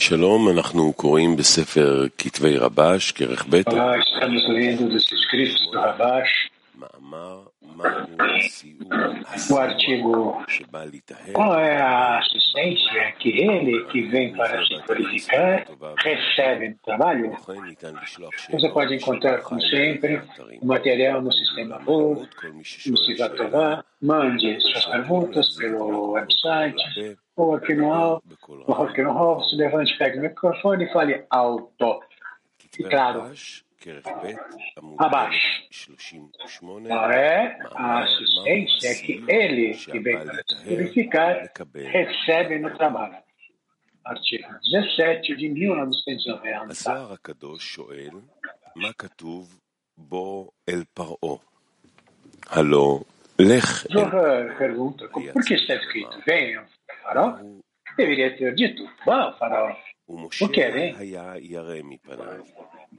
שלום, אנחנו קוראים בספר כתבי רבש, כרך ב'. מאמר o artigo qual é a assistência é que ele que vem para se purificar recebe do trabalho? Você pode encontrar, como sempre, o material no sistema Bull, no Sivatová. Mande suas perguntas pelo website ou aqui no hall, no Rock no Roll. Se levante, pegue o microfone e fale alto. E claro, רבש, כרך ב', עמוד רבש. 38, Qual é a assistência que ele, que vem para se purificar, לקבל. recebe no trabalho? Artigo 17 de 1990. הזוהר הקדוש שואל, מה כתוב בו אל פרעה? הלא לך אל Zohar pergunta, como- por que está escrito, venham, faraó? פרעה, Deveria ter dito, vá, faraó. ומשה O quê, hein? היה ירא מפניו.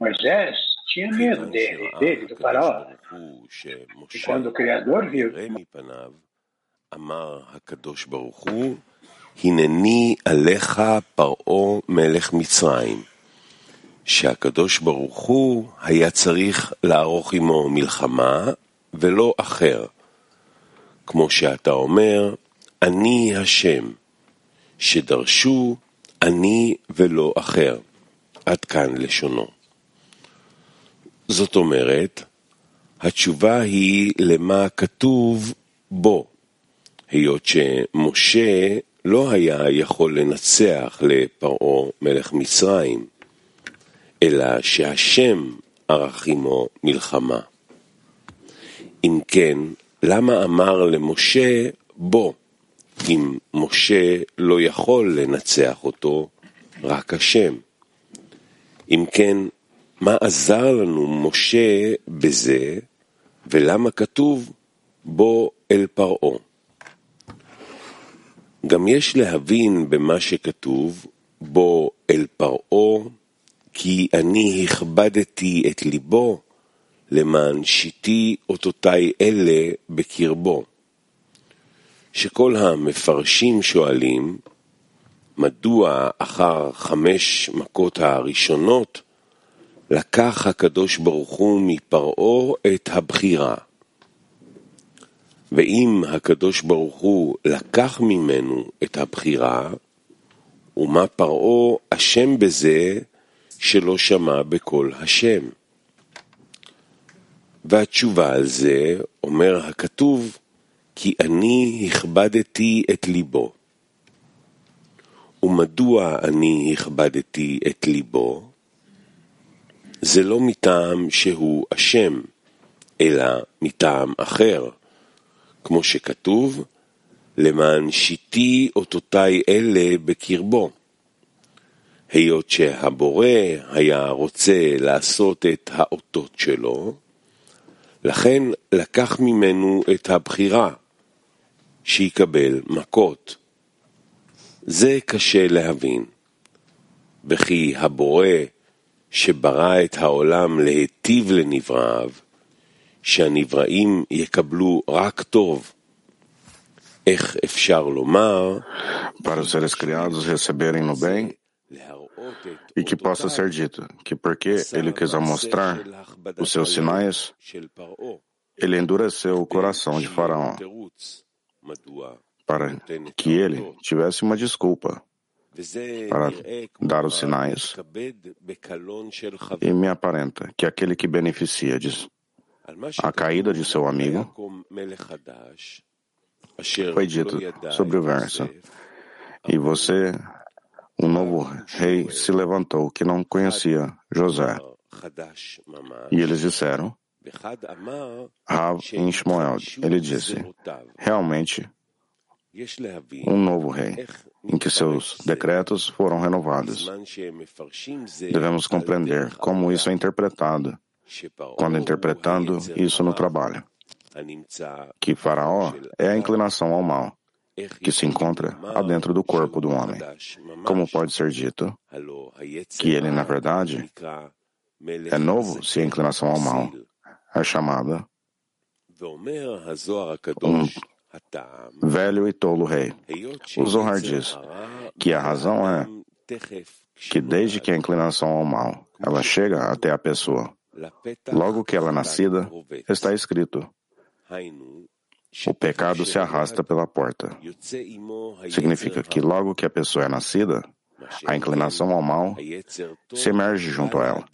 Moisés tinha medo dele, dele, do faraó. E quando o Criador viu אמר הקדוש ברוך הוא, הנני עליך פרעה מלך מצרים. שהקדוש ברוך הוא היה צריך לערוך עמו מלחמה ולא אחר. כמו שאתה אומר, אני השם, שדרשו אני ולא אחר. עד כאן לשונו. זאת אומרת, התשובה היא למה כתוב בו, היות שמשה לא היה יכול לנצח לפרעה מלך מצרים, אלא שהשם ערך עמו מלחמה. אם כן, למה אמר למשה בו, אם משה לא יכול לנצח אותו, רק השם? אם כן, מה עזר לנו משה בזה, ולמה כתוב בו אל פרעה? גם יש להבין במה שכתוב בו אל פרעה, כי אני הכבדתי את ליבו, למען שיתי אותותיי אלה בקרבו. שכל המפרשים שואלים, מדוע אחר חמש מכות הראשונות לקח הקדוש ברוך הוא מפרעה את הבחירה? ואם הקדוש ברוך הוא לקח ממנו את הבחירה, ומה פרעה אשם בזה שלא שמע בקול השם? והתשובה על זה, אומר הכתוב, כי אני הכבדתי את ליבו. ומדוע אני הכבדתי את ליבו? זה לא מטעם שהוא אשם, אלא מטעם אחר, כמו שכתוב, למען שיתי אותותיי אלה בקרבו. היות שהבורא היה רוצה לעשות את האותות שלו, לכן לקח ממנו את הבחירה, שיקבל מכות. זה קשה להבין, וכי הבורא שברא את העולם להיטיב לנבראיו, שהנבראים יקבלו רק טוב. איך אפשר לומר para os seres criados receberem no bem להראות את e que possa ser dito que porque ele quis mostrar os seus sinais, של פרעה, ele endureceu o coração de Faraó תירוץ מדוע para que ele tivesse uma desculpa וזה para dar os sinais. E me aparenta que aquele que beneficia diz, a caída de seu amigo foi dito sobre o verso. E você, um novo rei, se levantou que não conhecia José. E eles disseram, Rav em Shmuel, ele disse, realmente, um novo rei, em que seus decretos foram renovados. Devemos compreender como isso é interpretado, quando interpretando isso no trabalho. Que Faraó é a inclinação ao mal, que se encontra dentro do corpo do homem. Como pode ser dito que ele, na verdade, é novo se a inclinação ao mal é chamada um velho e tolo rei. O Zohar diz que a razão é que desde que a inclinação ao mal ela chega até a pessoa, logo que ela é nascida, está escrito. O pecado se arrasta pela porta. Significa que logo que a pessoa é nascida, a inclinação ao mal se emerge junto a ela.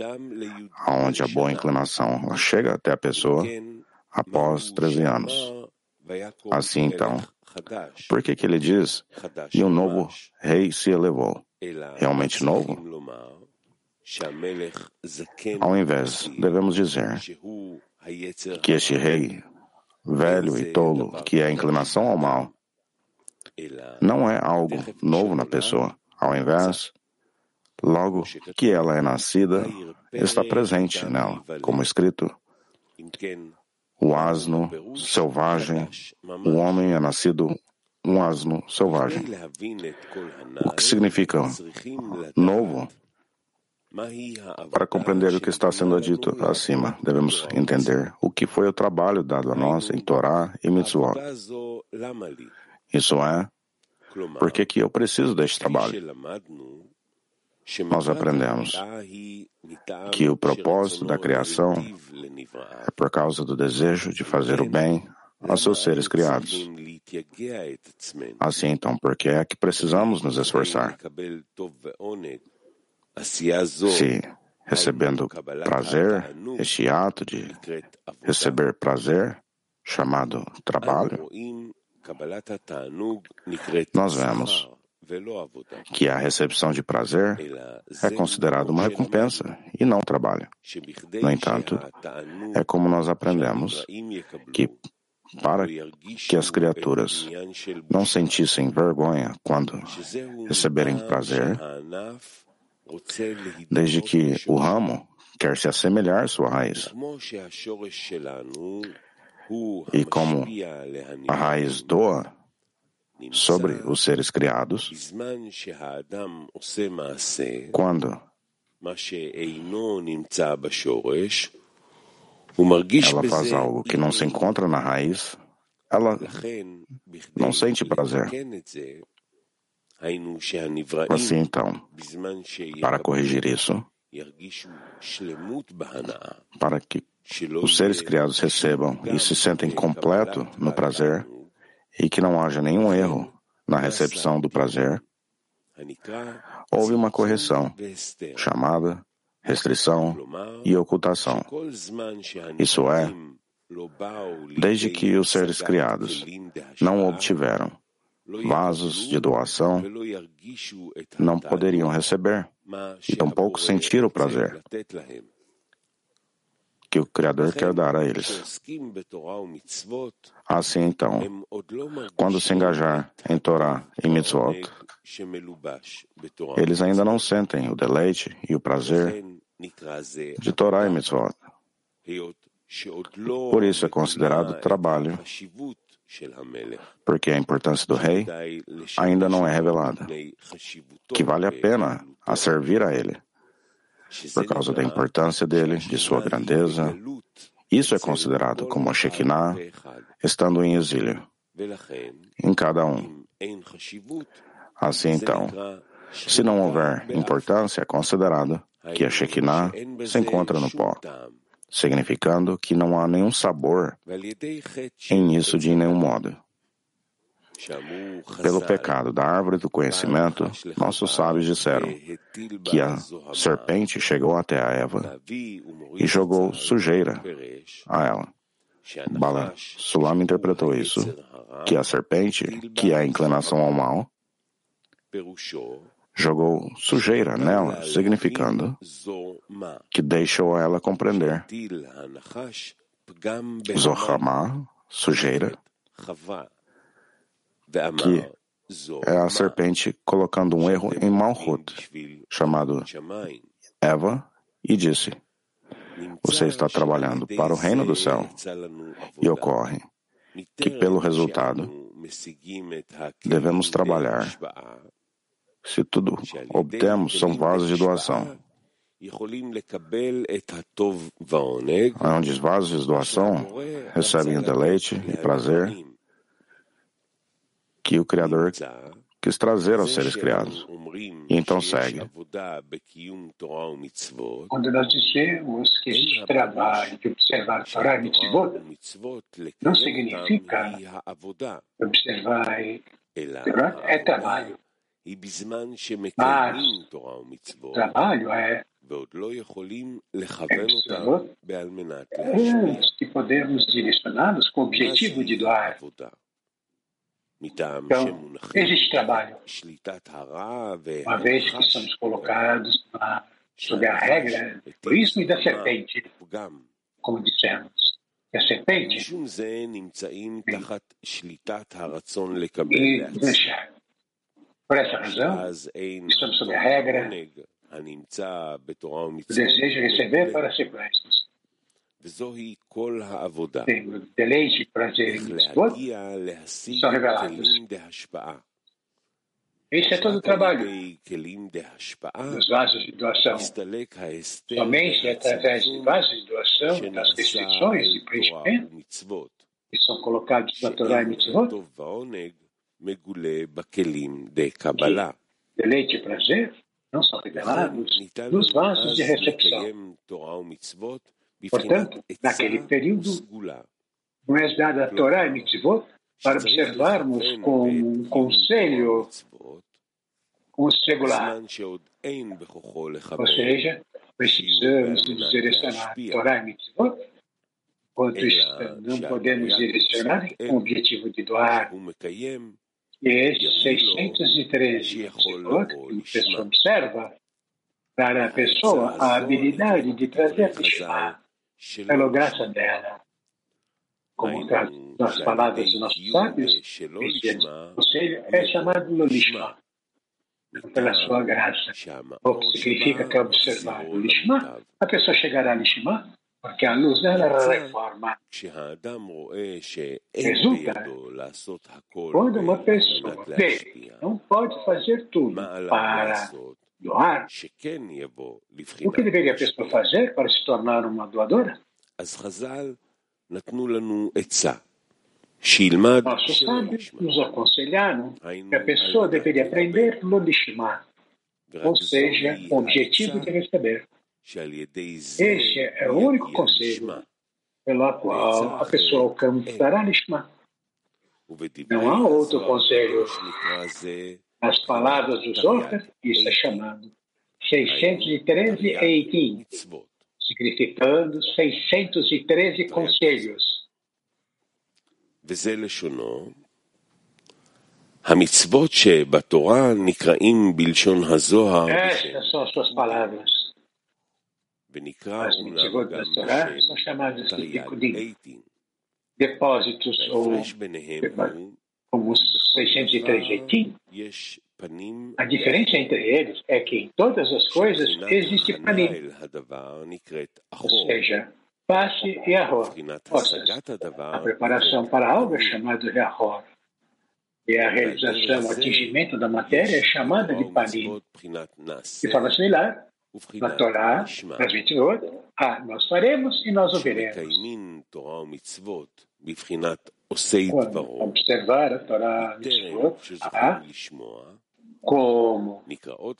Aonde a boa inclinação chega até a pessoa após 13 anos. Assim então, por que, que ele diz, e um novo rei se elevou? Realmente novo? Ao invés, devemos dizer que este rei, velho e tolo, que é a inclinação ao mal, não é algo novo na pessoa. Ao invés, logo que ela é nascida, está presente nela, como escrito. O asno selvagem, o homem é nascido um asno selvagem. O que significa novo? Para compreender o que está sendo dito acima, devemos entender o que foi o trabalho dado a nós em Torá e Mitzvot. Isso é, por que, eu preciso deste trabalho? Nós aprendemos que o propósito da criação é por causa do desejo de fazer o bem aos seus seres criados. Assim, então, por que é que precisamos nos esforçar? Se recebendo prazer, este ato de receber prazer, chamado trabalho, nós vemos que a recepção de prazer é considerada uma recompensa e não trabalho. No entanto, é como nós aprendemos que para que as criaturas não sentissem vergonha quando receberem prazer, desde que o ramo quer se assemelhar à sua raiz. E como a raiz doa sobre os seres criados, quando ela faz algo que não se encontra na raiz, ela não sente prazer. Assim então, para corrigir isso, para que os seres criados recebam e se sentem completo no prazer e que não haja nenhum erro na recepção do prazer, houve uma correção chamada restrição e ocultação. Isso é, desde que os seres criados não obtiveram vasos de doação, não poderiam receber e tampouco sentir o prazer que o Criador quer dar a eles. Assim então, quando se engajar em Torá e Mitzvot, eles ainda não sentem o deleite e o prazer de Torá e Mitzvot. Por isso é considerado trabalho, porque a importância do rei ainda não é revelada, que vale a pena a servir a ele, por causa da importância dele, de sua grandeza. Isso é considerado como Shekinah, estando em exílio, em cada um. Assim então, se não houver importância, é considerado que a Shekinah se encontra no pó, significando que não há nenhum sabor em isso de nenhum modo. Pelo pecado da árvore do conhecimento, nossos sábios disseram que a serpente chegou até a Eva e jogou sujeira a ela. Bala Sulam interpretou isso, que a serpente, que é a inclinação ao mal, jogou sujeira nela, significando que deixou ela compreender. Zohamá, sujeira, que é a serpente colocando um erro em Malhut, chamado Eva, e disse: Você está trabalhando para o reino do céu. E ocorre que, pelo resultado, devemos trabalhar. Se tudo obtemos são vasos de doação. Onde os vasos de doação recebem o deleite e prazer que o Criador quis trazer aos seres criados. E então segue. Quando nós dizemos que existe trabalho de observar Torah e Mitzvot, não significa observar Torah é trabalho. Mas trabalho é que podemos direcioná-los com o objetivo de doar. Então, existe trabalho. Uma vez que somos colocados sob a regra do egoísmo e da serpente, como dissemos. a serpente e deixar. Por essa razão, estamos sob a regra do desejo de receber para ser prestes. Tem o deleite e prazer em mitzvot? são revelados. Esse é todo o trabalho. dos vasos de doação. Somente através de vasos de doação, das restrições e preenchimento que são colocados na Torá e Mitzvot, deleite e prazer não são revelados nos vasos de recepção. Portanto, naquele período, não é dada a Torá e Mitzvot para observarmos com um conselho, com regular. Ou seja, precisamos nos direcionar a Torá e Mitzvot, quanto não podemos direcionar com o objetivo de doar. E esses 613 Mitzvot, que a pessoa observa, para a pessoa a habilidade de trazer Krishna pela graça dela. Como nas palavras dos nossos sábios, esse conselho é chamado Lolishma, pela sua graça. O que significa que observar o Lishma, a pessoa chegará a Lishma, porque a luz dela reforma. Resulta quando uma pessoa vê não pode fazer tudo para doar, o que deveria a pessoa fazer para se tornar uma doadora? Nossos sábios nos aconselharam que a pessoa deveria aprender no Lishma, ou seja, o objetivo de receber. Este é o único conselho pelo qual a pessoa alcançará Lishma. Não há outro conselho as palavras do Zohar, isso é chamado 613 Eitim, significando 613 conselhos. וזה לשונו, המצוות שבתורה נקראים בלשון הזוהר ונקרא אומנם גם בשם תרי"ג אייטין. Depósitos ou como os 603 Eitim, a diferença entre eles é que em todas as coisas existe panim, ou seja, face e arroz, A preparação para algo é chamada de arroz. E a realização, o atingimento da matéria é chamada de panim. De forma similar, na Torá, nas 28, ah, nós faremos e nós ouviremos. Quando observar a Torá ah, como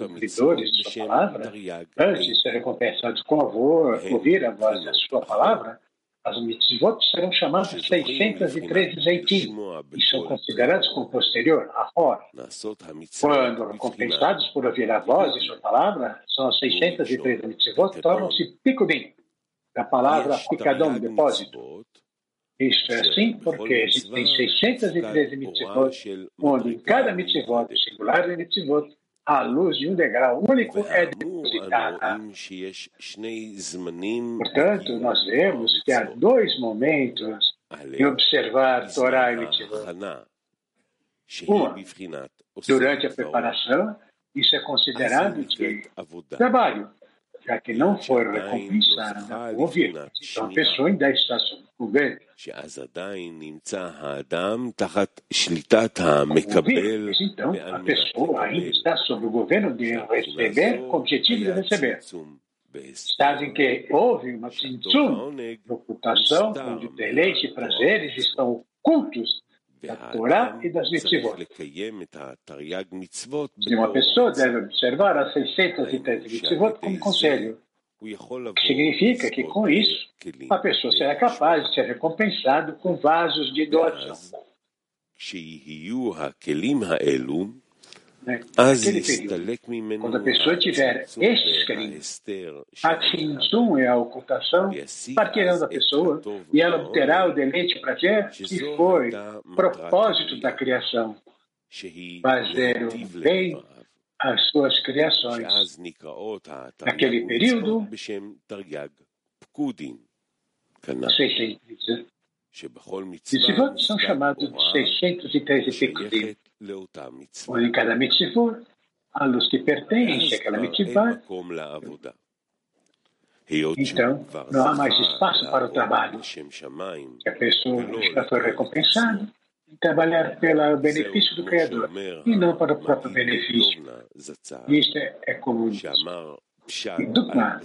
ouvidores de sua palavra, antes de ser recompensados com avô, ouvir a voz da sua palavra, as mitzvot serão chamadas 613 zeitim e são considerados como posterior, a hora. Quando recompensados por ouvir a voz de sua palavra, são as 613 mitzvot, tornam-se picudim, da palavra picadão, depósito. Isto é assim porque existem 613 mitzvot, onde em cada mitzvot, singular de mitzvot, a luz de um degrau único é depositada. Portanto, nós vemos que há dois momentos de observar Torá e Mitzvot. Uma, durante a preparação, isso é considerado de trabalho, já que não foi recompensado ouvir. Então a pessoa ainda está sob o governo. Então a pessoa ainda está sob o governo de receber com o objetivo de receber. Estado em que houve uma tzimtzum, ocultação, onde deleite e prazeres estão ocultos da Torá e das mitzvot. E uma pessoa deve observar as 613 mitzvot como conselho, que significa que com isso a pessoa será capaz de ser recompensado com vasos de doação. Né? Naquele período, quando a pessoa tiver estes carinhos, a Shinzum é a ocultação, partirão da pessoa e ela obterá o deleite prazer que foi propósito da criação, fazer o bem às suas criações. Naquele período, 613 Mitzvot são chamados de 613 Pekudim. Onde cada mitzvot, a luz que pertence àquela mitzvah, então, não há mais espaço para o trabalho. A pessoa já foi recompensada em trabalhar pelo benefício do Criador e não para o próprio benefício. Isso é como Dukma,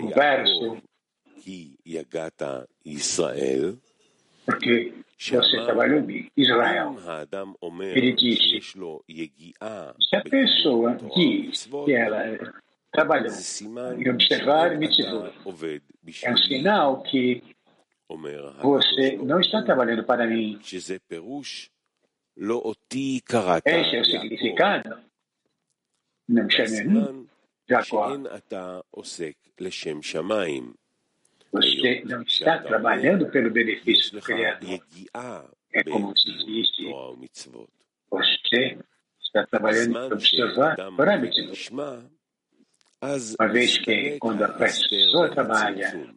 o verso porque você trabalhou em Israel. Ele disse: se a pessoa diz que ela trabalhou em observar mitzvot, é um sinal que você não está trabalhando para mim. Esse é o significado. Não chame a mim, Jacó. Você não está trabalhando pelo benefício do Criador. É como se disse. Você está trabalhando para observar para mitzvot. Uma vez que quando a pessoa trabalha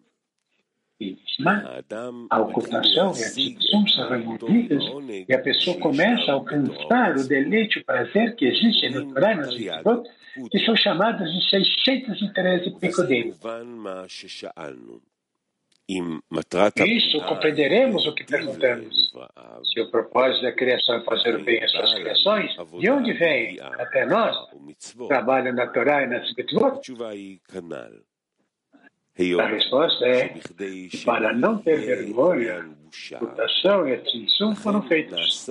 em Shema, a ocultação e a tzimtzum são removidas e a pessoa começa a alcançar o deleite e o prazer que existe no e nas mitzvot, que são chamadas de 613 picodim. Isso compreenderemos o que perguntamos. Se o propósito da criação é fazer o bem às suas criações, de onde vem até nós? Trabalho na Torá e na mitzvot? A resposta é que para não ter vergonha, a mutação e a tzimtzum foram feitos.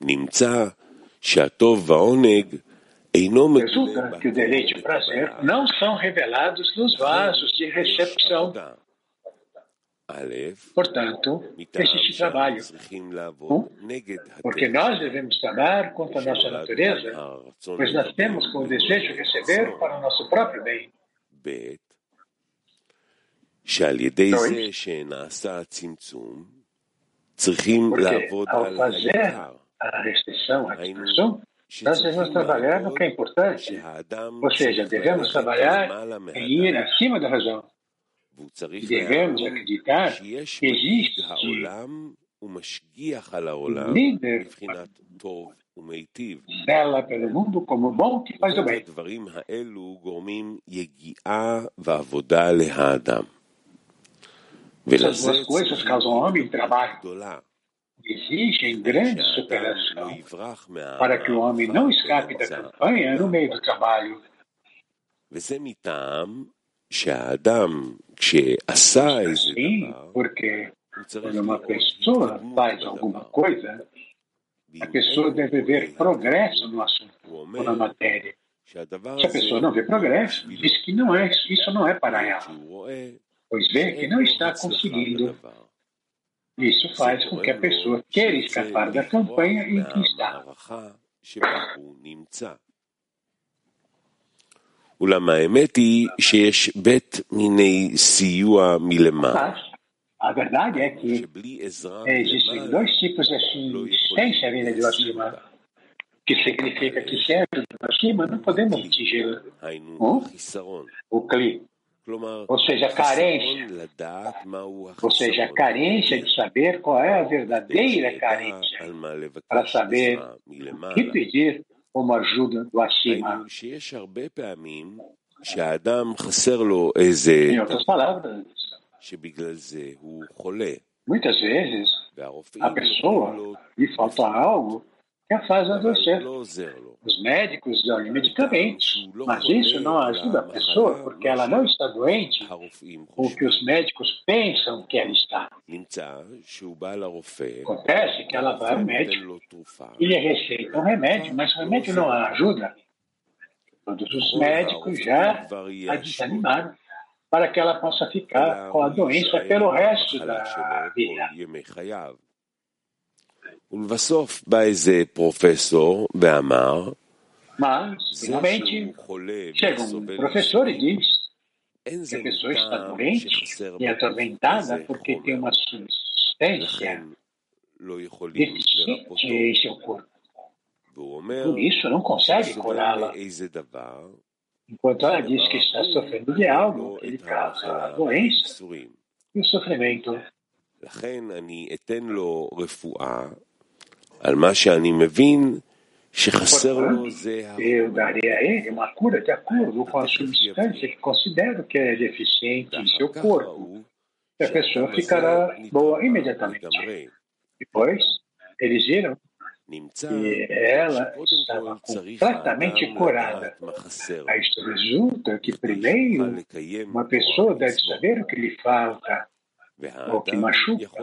נמצא שהטוב והעונג Resulta que o deleite e o prazer não são revelados nos vasos de recepção. Portanto, existe trabalho. Um, porque nós devemos trabalhar contra a nossa natureza, pois nós temos com o desejo de receber para o nosso próprio bem. Porque ao fazer a restrição, a distorção, nós devemos trabalhar no que é importante, ou seja, devemos trabalhar em ir acima da razão. Devemos acreditar que existe um líder dela pelo mundo como bom que faz o bem. Essas duas coisas causam homem trabalho exigem grande superação para que o homem não escape da campanha no meio do trabalho. Sim, porque quando uma pessoa faz alguma coisa, a pessoa deve ver progresso no assunto ou na matéria. Se a pessoa não vê progresso, diz que não é, isso não é para ela, pois vê que não está conseguindo isso faz com que a pessoa queira escapar da campanha em que está. אולם האמת היא שיש בית מיני סיוע מלמעלה. A verdade é que existem dois tipos de assistência vinda de acima, que significa que se é de acima, não podemos atingi-la. Um, o CLI, ou seja, a carência, ou seja, a carência de saber qual é a verdadeira carência, para saber o que pedir como ajuda do acima. Em outras palavras, muitas vezes a pessoa lhe falta algo faz adoecer. Os médicos dão-lhe medicamentos, mas isso não ajuda a pessoa porque ela não está doente. O que os médicos pensam que ela está. Acontece que ela vai ao médico e lhe receita um remédio, mas o remédio não a ajuda. Todos os médicos já a desanimaram para que ela possa ficar com a doença pelo resto da vida. ולבסוף בא איזה פרופסור ואמר, Mas, finalmente, chega um professor e diz que a pessoa está doente e atormentada porque tem uma substância deficiente em seu corpo. Por isso, não consegue curá-la. Enquanto ela diz que está sofrendo de algo, ele causa a doença e o sofrimento. Eu darei a ele uma cura de acordo com a substância que considero que é deficiente em seu corpo. E a pessoa ficará boa imediatamente. Depois, eles viram que ela estava completamente curada. A isto resulta que, primeiro, uma pessoa deve saber o que lhe falta o Mashuka,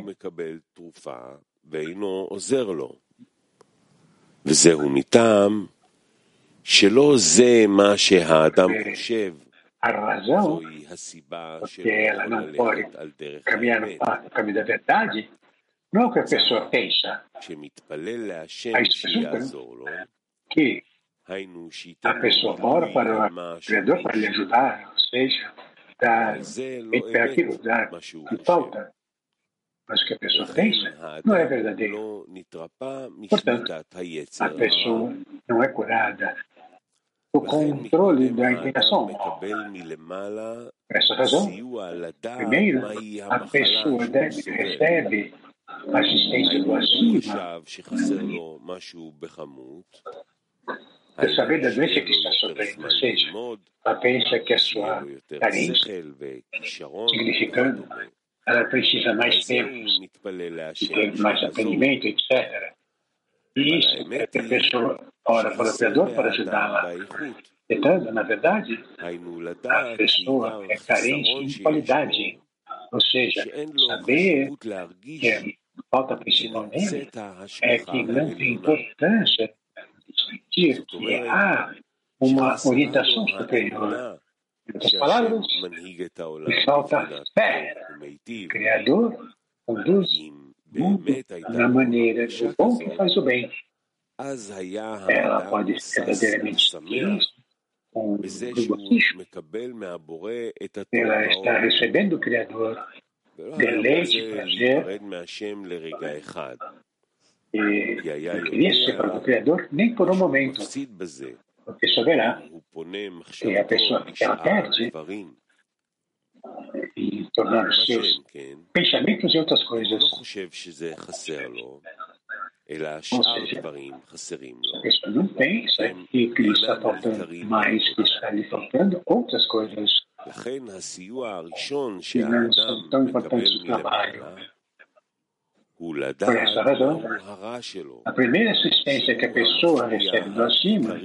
הוא מקבל תרופה ואינו עוזר לו. וזהו מטעם שלא זה מה שהאדם חושב, זוהי הסיבה שלא יכול ללכת על דרך האמת. כשמתפלל להשם שיעזור לו, a pessoa ora para o Criador para lhe ajudar, ou seja, dar aquilo dar que falta. Mas o que a pessoa pensa não é verdadeiro. Portanto, a pessoa não é curada. Do controle da intenção. Por essa razão, primeiro, a pessoa deve, recebe assistência do acima de saber da doença que está sofrendo, ou seja, ela pensa que a sua carência, significando, ela precisa mais tempo, e ter mais aprendimento, etc. E isso é que a pessoa ora para o Criador para ajudá-la. Portanto, na verdade, a pessoa é carente em qualidade, ou seja, saber que falta principalmente é que não tem importância sentir que há uma orientação superior. Em outras palavras, falta fé. O Criador conduz o mundo na maneira do bom que faz o bem. Ela pode ser verdadeiramente feliz com o. Ela está recebendo o Criador deleite e prazer e ser para o Criador nem por um momento, porque saberá que a pessoa que ela perde e tornar os seus pensamentos e outras coisas. Ou seja, a pessoa não pensa que lhe está faltando mais, que está lhe faltando outras coisas. Que não são tão importantes no trabalho por essa razão, a primeira assistência que a pessoa recebe do acima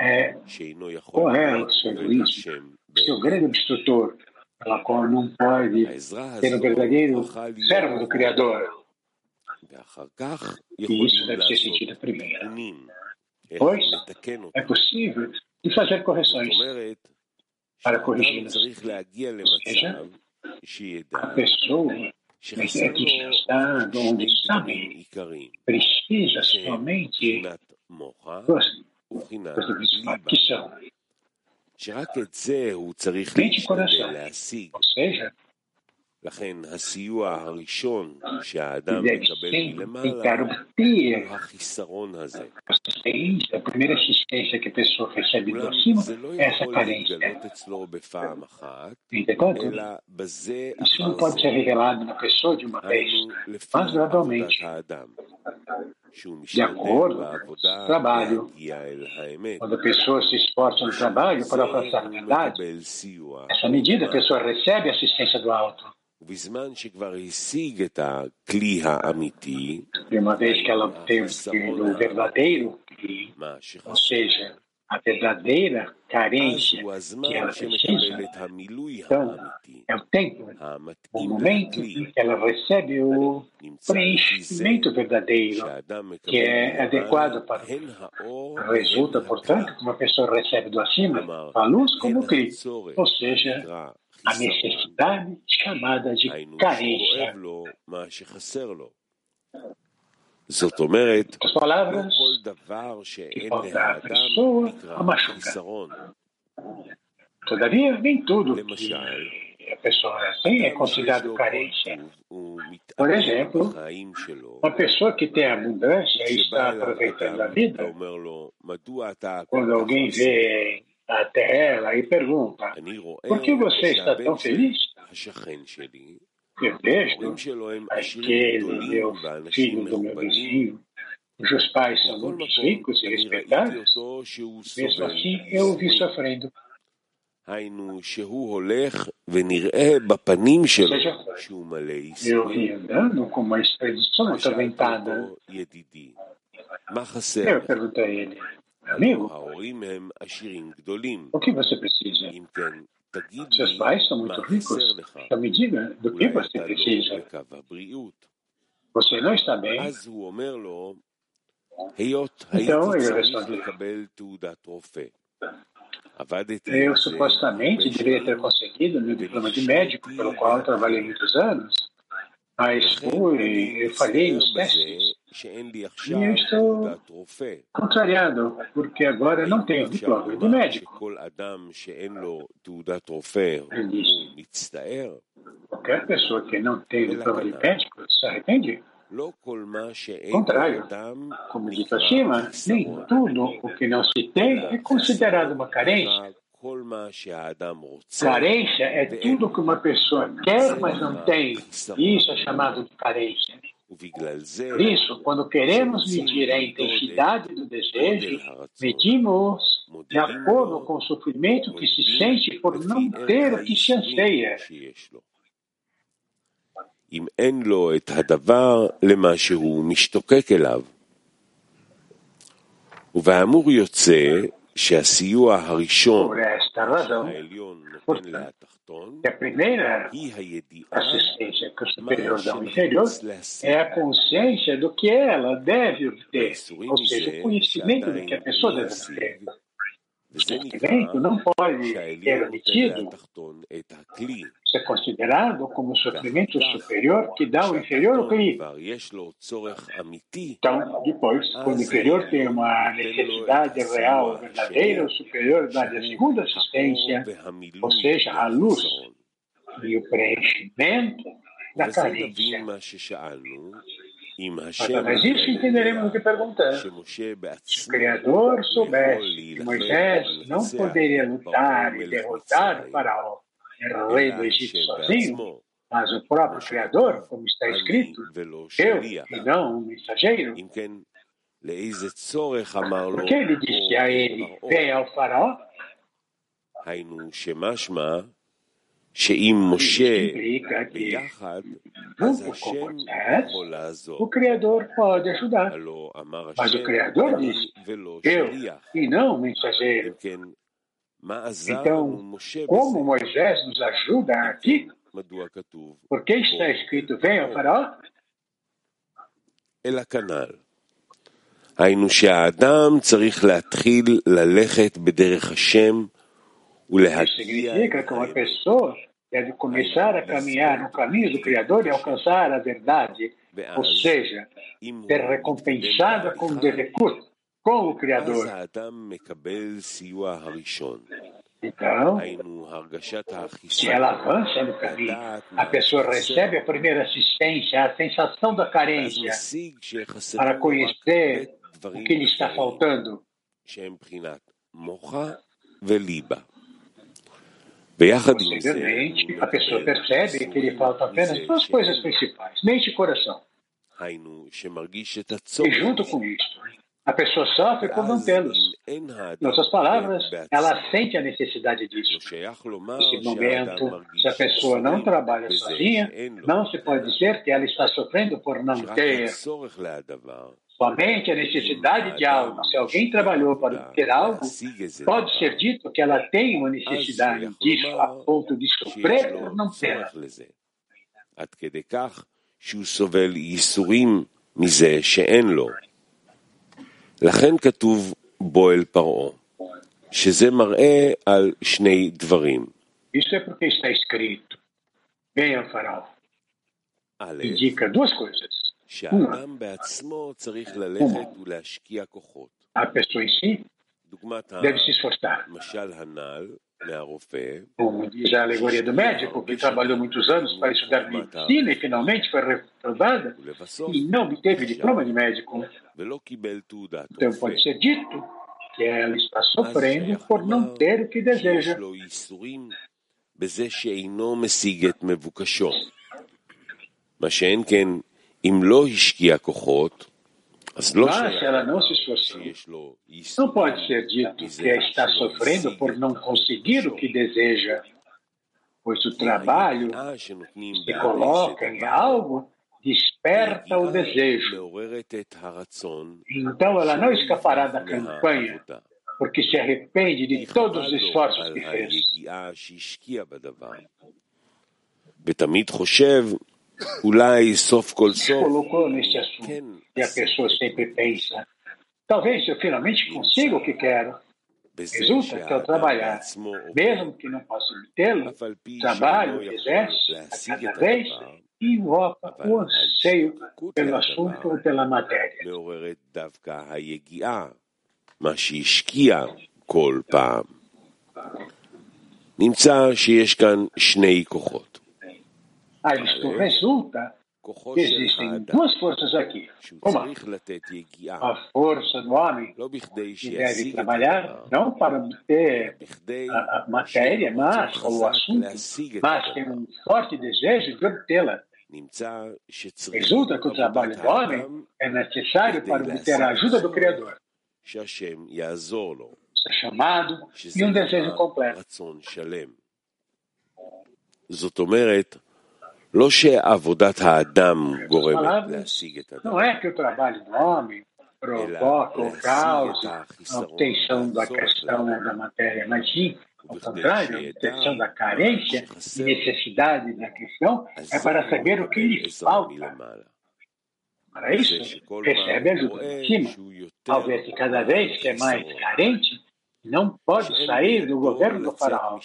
é é o seu juízo, seu grande obstrutor, pela qual não pode ser o verdadeiro servo do Criador. E isso deve ser sentido primeiro. Pois é possível de fazer correções. Para corrigi-las. Ou seja, a pessoa está onde sabem, precisa somente que são. Mente e coração. Ou seja, Quiseres sempre garantir a primeira assistência que a pessoa recebe do acima, é essa carência. Entretanto, é isso não pode ser revelado na pessoa de uma vez, mas gradualmente, de acordo com o trabalho. Quando a pessoa se esforça no trabalho para alcançar a verdade, nessa medida a pessoa recebe a assistência do alto. E uma vez que ela tem o verdadeiro ou seja, a verdadeira carência que ela precisa, então é o tempo, o momento em que ela recebe o preenchimento verdadeiro, que é adequado para o Resulta, portanto, que uma pessoa recebe do acima a luz como Cristo, ou seja, a necessidade chamada de carência. זאת אומרת, לא כל דבר שאין לאדם נקרא חיסרון. Todavia, nem tudo que a pessoa tem é considerado carência. Por exemplo, uma pessoa que tem abundância e está aproveitando a vida, quando alguém vê até ela e pergunta: por que você está tão feliz? Eu vejo aquele meu filho do meu vizinho, cujos pais são muito ricos e respeitados, mesmo assim eu o vi sofrendo. היינו שהוא הולך ונראה בפנים שלו שהוא מלא ייסורים. ידידי, מה חסר? amigo, o que você precisa? Seus pais são muito ricos. Então me diga do que você precisa. Você não está bem. Então ele respondeu. Eu supostamente deveria ter conseguido meu diploma de médico, pelo qual trabalhei muitos anos, mas fui, eu falhei nos testes. E eu estou contrariado, porque agora não tenho diploma de médico. Ele disse, qualquer pessoa que não tem diploma de médico se arrepende. Contrário, como disse acima, nem tudo o que não se tem é considerado uma carência. Carência é tudo que uma pessoa quer, mas não tem. Isso é chamado de carência. Por isso, quando queremos medir a intensidade do desejo, medimos de acordo com o sofrimento que se sente por não ter o que se anseia. אם אין לו את הדבר למה שהוא משתוקק אליו. ובאמור יוצא שהסיוע הראשון העליון נותן que a primeira assistência que o superior dá ao inferior é a consciência do que ela deve obter, ou seja, o conhecimento do que a pessoa deve obter. O sofrimento não pode ser omitido, ser considerado como sofrimento superior que dá ao inferior o CLI. Então, depois, quando o inferior tem uma necessidade real, verdadeira, o superior dá a segunda assistência, ou seja, a luz e o preenchimento da carência. Através disso entenderemos o que perguntamos. Se o Criador soubesse que Moisés não poderia lutar e derrotar o faraó, rei do Egito sozinho, mas o próprio Criador, como está escrito, eu e não um mensageiro, por que ele disse a ele, venha ao faraó? שאם משה ביחד, אז השם יכול לעזור. הלא אמר השם, אני ולא שליח. אם כן, מה עזר לנו משה בזה? מדוע כתוב? אלא כנ"ל. היינו שהאדם צריך להתחיל ללכת בדרך השם Significa que uma pessoa deve começar a caminhar no caminho do Criador e alcançar a verdade, ou seja, ser recompensada com Devekut, com o Criador. Então, se ela avança no caminho, a pessoa recebe a primeira assistência, a sensação da carência, para conhecer o que lhe está faltando. Posteriormente, a pessoa percebe que lhe faltam apenas duas coisas principais, mente e coração. E junto com isto, A pessoa sofre por não tê-los. Em outras palavras, ela sente a necessidade disso. Nesse momento, se a pessoa não trabalha sozinha, não se pode dizer que ela está sofrendo por não ter Somente a necessidade de algo. Se alguém trabalhou para ter algo, pode ser dito que ela tem uma necessidade disso a ponto de sofrer por não ter. עד כדי כך שהוא סובל ייסורים מזה שאין לו. לכן כתוב בועל פרעה, שזה מראה על שני דברים. Isso é porque está escrito, venha faraó. Indica duas coisas. Uma, uma, a pessoa em si deve se esforçar. Como diz a alegoria do médico, que trabalhou muitos anos para estudar medicina e finalmente foi reprovada e não obteve diploma de médico. Então pode ser dito que ela está sofrendo por não ter o que deseja. מה שאין כן, אם לא השקיע כוחות, mas se ela não se esforçou, não pode ser dito que está sofrendo por não conseguir o que deseja, pois o trabalho se coloca em algo desperta o desejo. Então ela não escapará da campanha, porque se arrepende de todos os esforços que fez Colocou neste assunto e a pessoa sempre pensa: talvez eu finalmente consiga o que quero. Resulta que ao trabalhar, mesmo que não possa obtê-lo, trabalho, exerce a cada vez e invoca o anseio pelo assunto ou pela matéria. נמצא שיש כאן שני כוחות. Ah, isto resulta que existem duas forças aqui. Uma, a força do homem que deve trabalhar não para obter a, matéria, mas, ou o assunto, mas tem um forte desejo de obtê-la. Resulta que o trabalho do homem é necessário para obter a ajuda do Criador. Está chamado e um desejo completo. זאת אומרת, Não é que o trabalho do homem provoca ou causa a obtenção da questão da matéria, mas sim, ao contrário, a obtenção da carência e necessidade da questão é para saber o que lhe falta. Para isso, recebe ajuda de cima. Ao ver que cada vez que é mais carente, não pode sair do governo do faraó.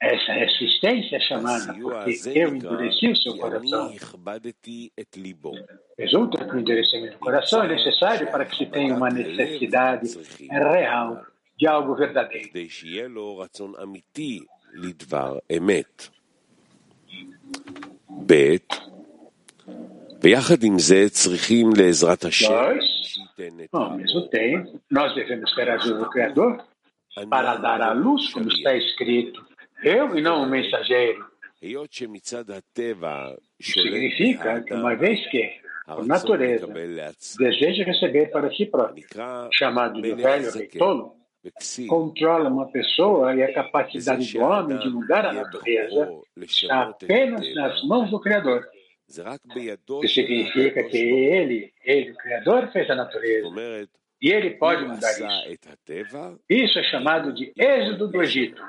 Essa resistência é chamada porque eu endureci o seu coração. Resulta que o endurecimento do coração é necessário para que se tenha uma necessidade real de algo verdadeiro. ב' ויחד עם זה צריכים לעזרת השם ao mesmo tempo, nós devemos ter a ajuda do Criador para dar à luz, como está escrito, eu e não o mensageiro. Isso significa que uma vez que, por natureza, deseja receber para si próprio, chamado de velho rei tolo, controla uma pessoa e a capacidade do homem de mudar a natureza está apenas nas mãos do Criador. Que significa que ele, ele, o Criador, fez a natureza. E ele pode mudar isso. Isso é chamado de êxodo do Egito.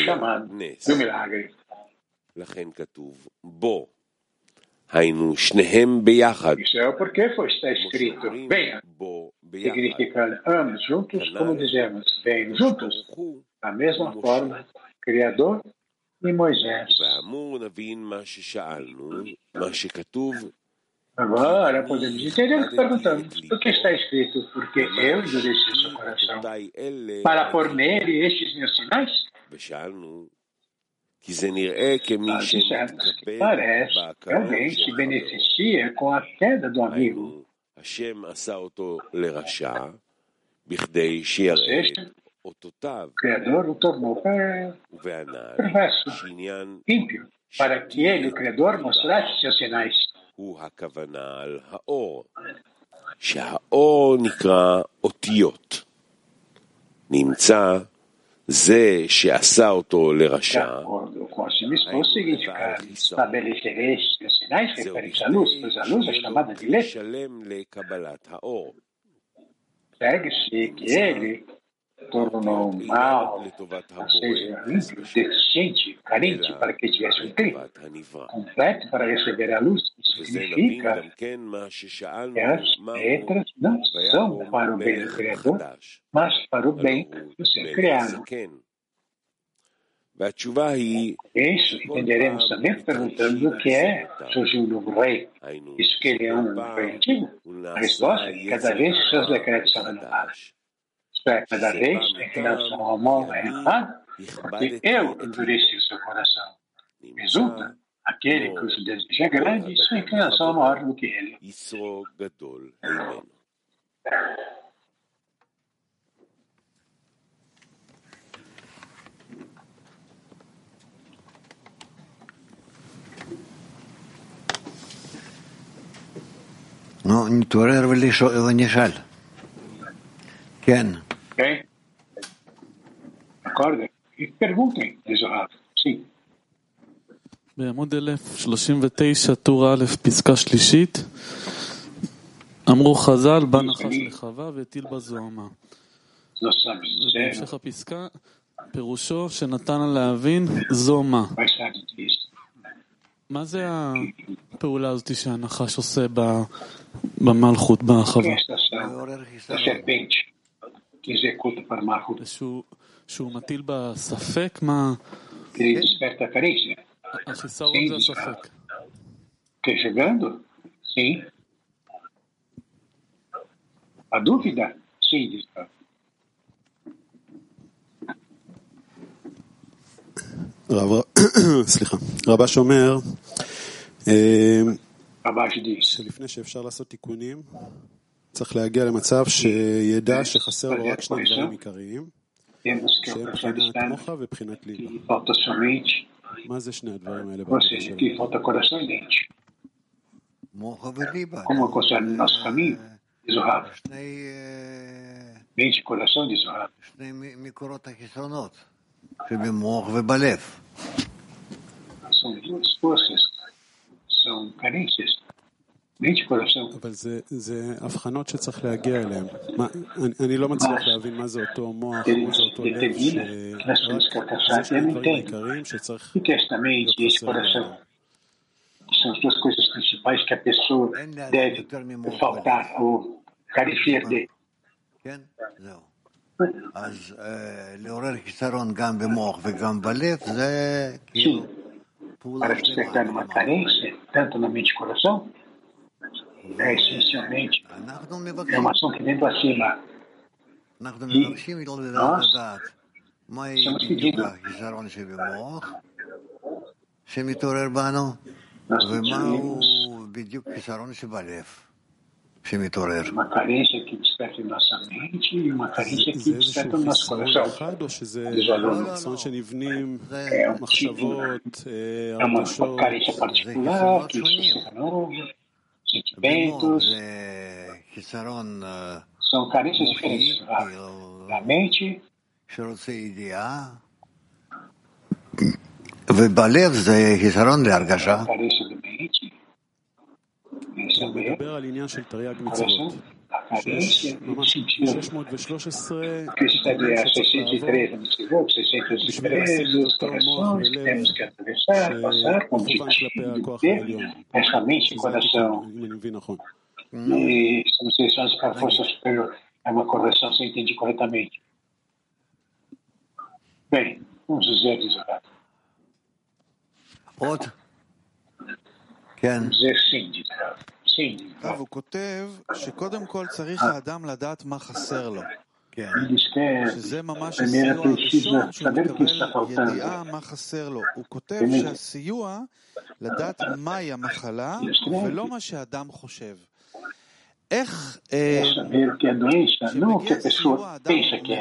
É chamado do milagre. Isso é o porquê foi está escrito. Venha. Significando ambos juntos, como dizemos, venham e Moisés. Agora podemos entender o que perguntamos. O que está escrito? Porque eu endureci seu coração para pôr nele estes meus sinais? Nós dissemos que parece que alguém se beneficia com a queda do amigo. Ou seja, Criador o tornou perverso, ímpio, para que ele, o Criador, mostrasse seus sinais. הוא הכוונה על האור, שהאור נקרא אותיות. נמצא זה שעשה אותו לרשע, זהו שלם לקבלת האור. Segue-se que ele tornou mal, ou seja, ímpio, deficiente, carente, para que tivesse um clima completo para receber a luz. Isso significa que as letras não são para o bem do Criador, mas para o bem do ser criado. Isso entenderemos também perguntando o que é surgiu o novo rei. Isso que ele é um rei antigo? A resposta é que cada vez seus decretos são renovados Isto é, cada vez em relação ao mal é errado, porque eu endureci o seu coração. Resulta, aquele cujo desejo é grande, sua inclinação é maior do que ele. נו, נתעורר ונשאל. כן. perguntem, diz o Rav. Sim. בעמוד 1039, טור א', פסקה שלישית, אמרו חז"ל, בא נחש לחווה והטיל בה זוהמה. ובהמשך הפסקה, פירושו שנתן לה להבין זו מה. מה זה הפעולה הזאת שהנחש עושה במלכות, בחווה? שהוא מטיל בה ספק? מה... החיסרון זה הספק. A dúvida? Sim, סליחה, רבש אומר רבש דיס. שלפני שאפשר לעשות תיקונים, צריך להגיע למצב שידע שחסר לו רק שני דברים עיקריים, temos que é alcançar estado que falta somente, ou seja, que falta coração e dente. Como alcançar o nosso caminho? Diz o Rav. Mente e coração, diz o Rav. São duas forças, são carências אני, אני לא מצליח להבין מה זה אותו מוח, מה זה אותו לב, שזה שני דברים עיקריים שצריך להיות חסר בעולם. São as duas coisas principais que a pessoa deve faltar ou carecer de. כן, זהו. אז לעורר חיסרון גם במוח וגם בלב, זה כאילו פעולה Para é essencialmente é uma ação que vem do acima. אנחנו מבקשים לדעת מהי בדיוק החיסרון שבמוח שמתעורר בנו ומהו בדיוק חיסרון שבלב שמתעורר. Uma carência que desperta em nossa mente e uma carência que desperta no nosso coração. אחד או שזה diz o aluno. רצון שנבנים É um tipo, מחשבות, é uma הרגשות, carência particular que suscita novo, sentimentos, זה חיסרון אה, são carências diferentes. מוחי, tá? כאילו, Da mente שרוצה ידיעה, ובלב זה חיסרון להרגשה. carência da mente, esse é o medo, מדבר על עניין של תרי"ג coração, מצוות. A é carência, no sentido que estaria 63 missivot, 613 corações que temos que atravessar, passar, competir, essa mente e coração. E estamos direcionados para a força superior. É uma correção, se entende corretamente. Bem, vamos dizer desorado. Outro? Vamos dizer sim, desorado. והוא כותב שקודם כל צריך האדם לדעת מה חסר לו. כן. שזה ממש הסיוע הראשון שהוא מקבל ידיעה מה חסר לו. הוא כותב שהסיוע לדעת מהי המחלה ולא מה שאדם חושב. איך... אה, כשמגיע סיוע אדם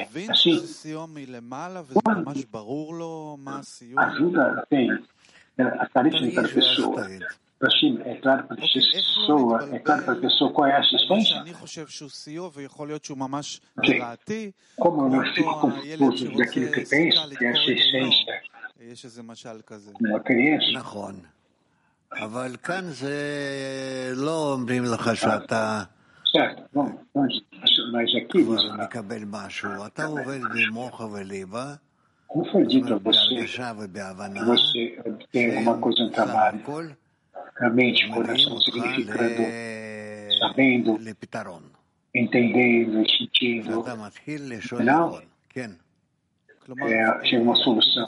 מבין שזה סיוע מלמעלה וזה ממש ברור לו מה הסיוע. תבין. Rashim, é claro para a pessoa, é claro para a pessoa qual é a assistência? Okay. Como eu não fico confuso daquilo que penso, que é assistência uma criança. נכון. אבל כאן זה לא אומרים לך שאתה כבר מקבל משהו. אתה עובד במוח וליבה, בהרגשה ובהבנה, a mente, o coração, significando, sabendo, entendendo, sentindo. Não. final, é, chega uma solução.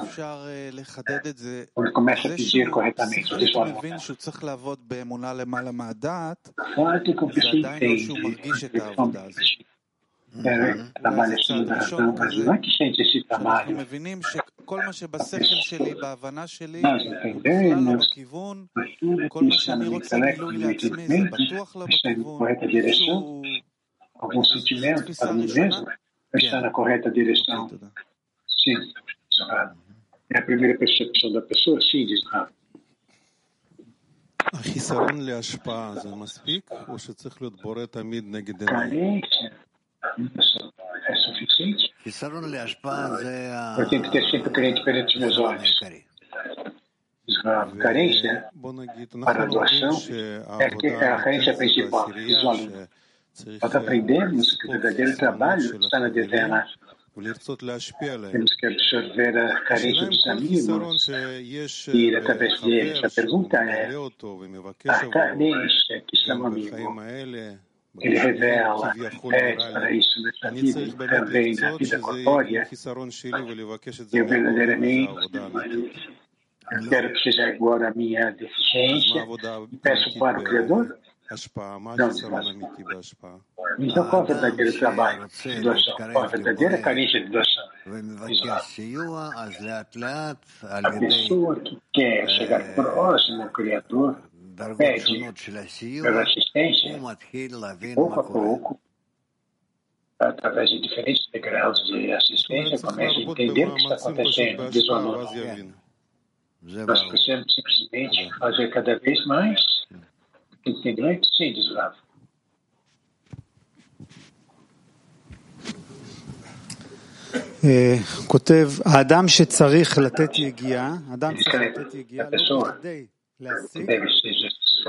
Quando começa a pedir corretamente, de sua Fato que o pessoa entende, trabalha sobre a razão, mas não é que sente esse trabalho. E direção, algum sentimento para mim mesmo está na correta direção. Sim, é a primeira percepção da pessoa, sim, diz Rav. החיסרון להשפעה זה מספיק, או שצריך להיות בורא תמיד נגד עיניים? É suficiente? Eu tenho que ter sempre crente perante meus olhos. A carência para a doação é, que é a carência principal. Nós aprendemos que o verdadeiro trabalho está na devena. Temos que absorver a carência dos amigos e ir através deles. A pergunta é: a carência que chama amigo ele revela, pede para isso nessa vida também na vida corpórea, eu verdadeiramente eu quero que seja agora a minha deficiência. E peço para o Criador. Não, então, qual é o verdadeiro trabalho de doação? Qual é a verdadeira carência de doação? A pessoa que quer chegar próximo ao Criador pede pela assistência, pouco a pouco, através de diferentes degraus de assistência, começa a entender o que está acontecendo visualmente. Nós precisamos simplesmente fazer cada vez mais entendimento sem desgravo. כותב, האדם שצריך לתת יגיעה, האדם צריך לתת יגיעה לא כדי להשיג,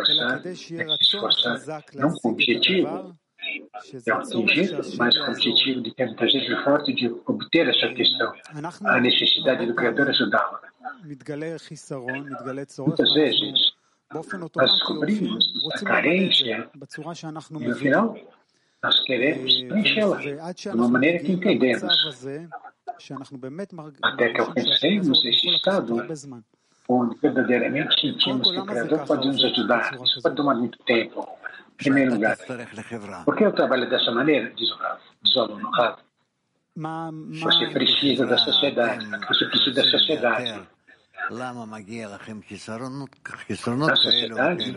esforçar, se esforçar, não com o objetivo de atingir, mas com o objetivo de ter muita gente forte de obter essa questão, a necessidade do Criador ajudá-la. Muitas vezes, nós descobrimos a carência e, no final, nós queremos preenchê-la de uma maneira que entendemos. Até que alcancemos esse estado, onde verdadeiramente sentimos que o Criador pode nos ajudar. Isso pode tomar muito tempo. Em primeiro lugar, por que eu trabalho dessa maneira? Diz o Rav, diz o aluno Rav. Você precisa da sociedade, você precisa da sociedade. A sociedade,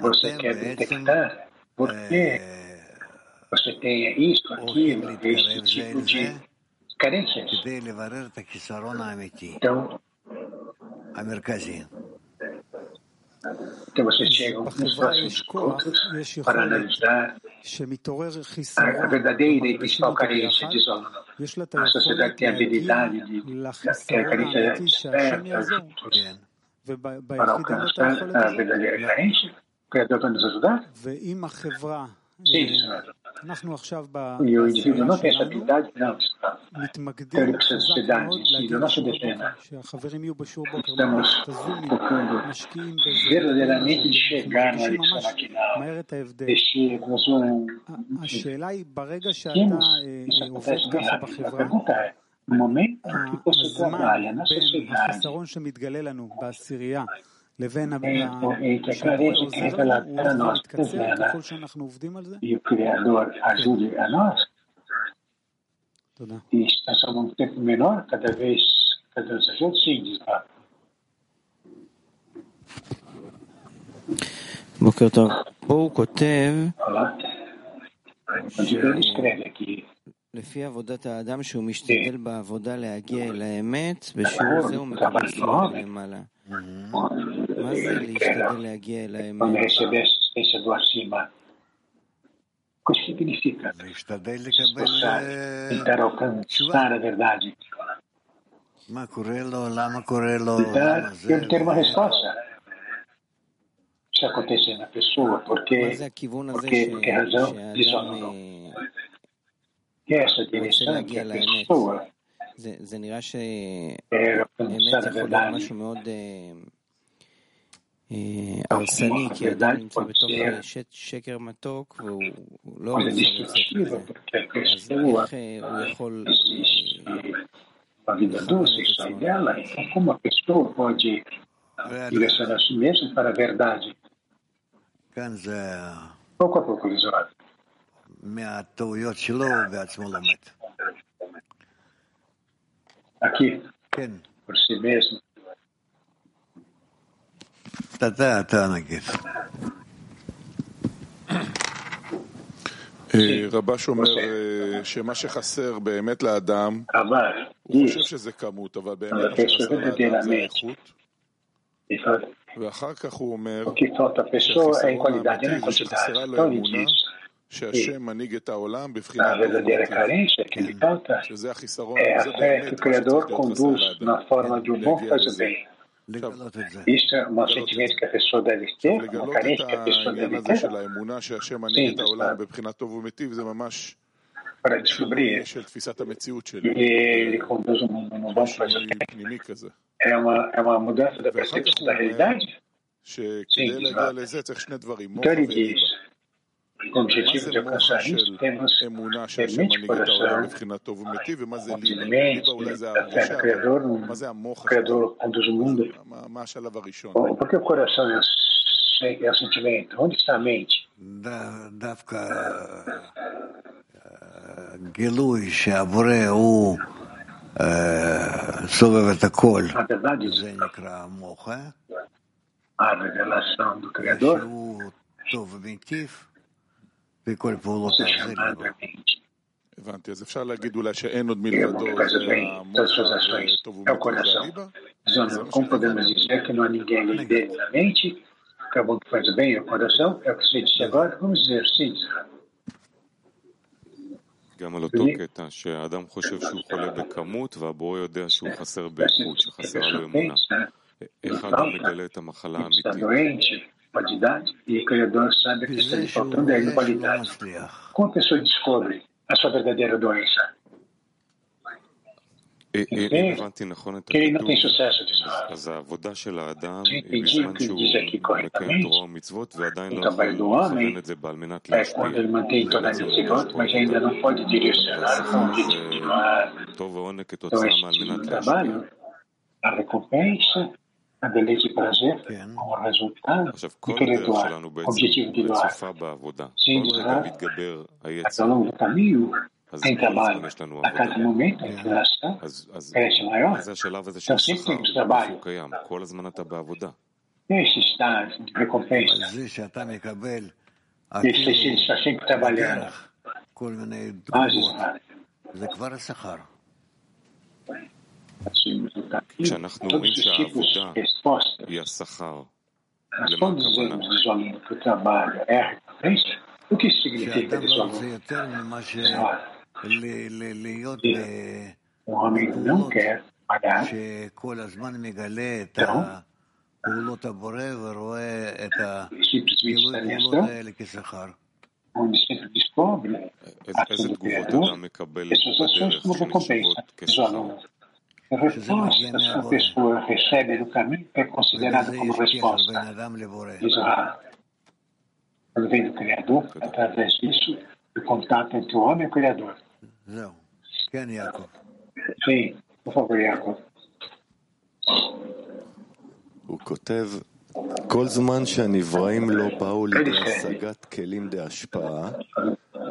você quer detectar por que você tem isso, aquilo, esse tipo de carências. Então, então vocês chegam nos próximos encontros para analisar a verdadeira e principal carência de Zono. A sociedade tem a habilidade de ter a carência esperta para alcançar a verdadeira carência. O Criador vai nos ajudar? Sim, senhor. E o indivíduo não tem essa habilidade? Não. Ele precisa de sociedade em si, da nossa defesa. Estamos focando verdadeiramente de לבין השבוע עוזר לנו, הוא יכול להתקצר ככל שאנחנו עובדים על זה? תודה. בוקר טוב. פה הוא כותב לפי עבודת האדם שהוא משתדל בעבודה להגיע אל האמת, בשיעור זה הוא מקבל סוף למעלה. Uhum. Quando receber assistência do acima, o que significa? Esforçar, tentar alcançar a verdade? Tentar obter uma resposta. Isso acontece na pessoa, porque, porque, porque a razão Diz ou não? Que essa direção que a pessoa זה נראה שהאמת יכול להיות משהו מאוד הרסני, כי אדם נמצא בתוך שקר מתוק והוא לא רוצה לצאת מזה. אז איך הוא יכול a vida doce está dela, então como a pessoa pode direcionar a si mesma para a verdade? Aqui, por si mesmo. רבש אומר שמה שחסר באמת לאדם, הוא חושב שזה כמות, אבל באמת מה שחסר לאדם זה איכות. ואחר כך הוא אומר שהחיסרון האמיתי זה שחסרה לו אמונה שהשם מנהיג את העולם בבחינת דוגמטית. כן, שזה החיסרון, זה באמת מה שצריך להיות חסר לאדם. כן, לגלות את זה. לגלות את העניין הזה של האמונה שהשם מנהיג את העולם בבחינת טוב ומטיב זה ממש של תפיסת המציאות שלי. פנימי כזה. ואחר כך הוא אומר שכדי להגיע לזה צריך שני דברים, מוח וליבה. diz, com o objetivo de alcançar isso, temos אמונה ter שהשם mente e מנהיג את העולם coração, בבחינת טוב ומיטיב, ומה זה ליבה? mente, ליבה אולי זה da fé ההרגשה, no Criador, אבל no מה זה המוח? Criador conduz o mundo. מה- מה השלב הראשון? Por que o coração é o, se- é o sentimento? Onde está a mente? דווקא גילוי שהבורא הוא סובב את הכל, Na verdade, זה נקרא מוחה, a revelação do Criador שהוא טוב ומיטיב, וכל פעולותיו se זה chamada ליבה. mente. הבנתי, אז אפשר להגיד אולי שאין עוד מלבדו, Porque faz זה o bem, המוח todas as suas ações. וטוב É o ומיטיב זה coração. הליבה? Zona, como podemos dizer que não há ninguém além dele na mente? Que é o bom que faz o bem é o coração? É o que se disse agora? Vamos dizer sim. גם על אותו קטע, שהאדם חושב שהוא חולה בכמות והבורא יודע שהוא חסר באיכות, שחסרה לו אמונה. איך האדם מגלה את המחלה Está האמיתית? qualidade e o Criador sabe que está lhe faltando a qualidade. Como a pessoa descobre a sua verdadeira doença? ele não tem sucesso, diz Se impedir o que diz aqui corretamente, o trabalho do homem é quando ele mantém toda a mitzvot, mas ainda não pode direcionar com o objetivo de doar. Então, esse tipo de trabalho, a recompensa a deleite e prazer, como resultado עכשיו, de כל querer הדרך doar, שלנו objetivo de בעצם doar. רצופה בעבודה. Sim, כל רגע doar. מתגבר Mas היצר, ao longo do caminho, אז tem כל trabalho. הזמן יש לנו A cada עבודה. momento, a inclinação אז, אז cresce maior. מה זה השלב הזה של Então sempre שכר? temos איפה trabalho. הוא קיים? כל הזמן אתה בעבודה. Esse estágio de recompensa, אבל זה שאתה מקבל esse sentido está sempre trabalhando. דרך כל מיני Mas תגובות, está זה כבר השכר. assim, no caminho, כשאנחנו todos אומרים os tipos שהעבודה resposta. E a Sahar. Nós o que significa visualmente? O homem não quer pagar. Então, פעולות הבורא ורואה את הגילוי פעולות האלה כשכר. איזה תגובות אדם מקבל בדרך מנשובות כשכר? שנחשבות כשכר? Respostas que a pessoa recebe no caminho é considerada ובזה como יש קשר בין resposta. אדם לבורא. Diz lá, quando vem do Criador, através disso, o contato entre o homem e o Criador. זהו. כן, יעקב. Sim, por favor, Jacob. הוא כותב, כל זמן שהנבראים לא באו לידי השגת כלים דהשפעה,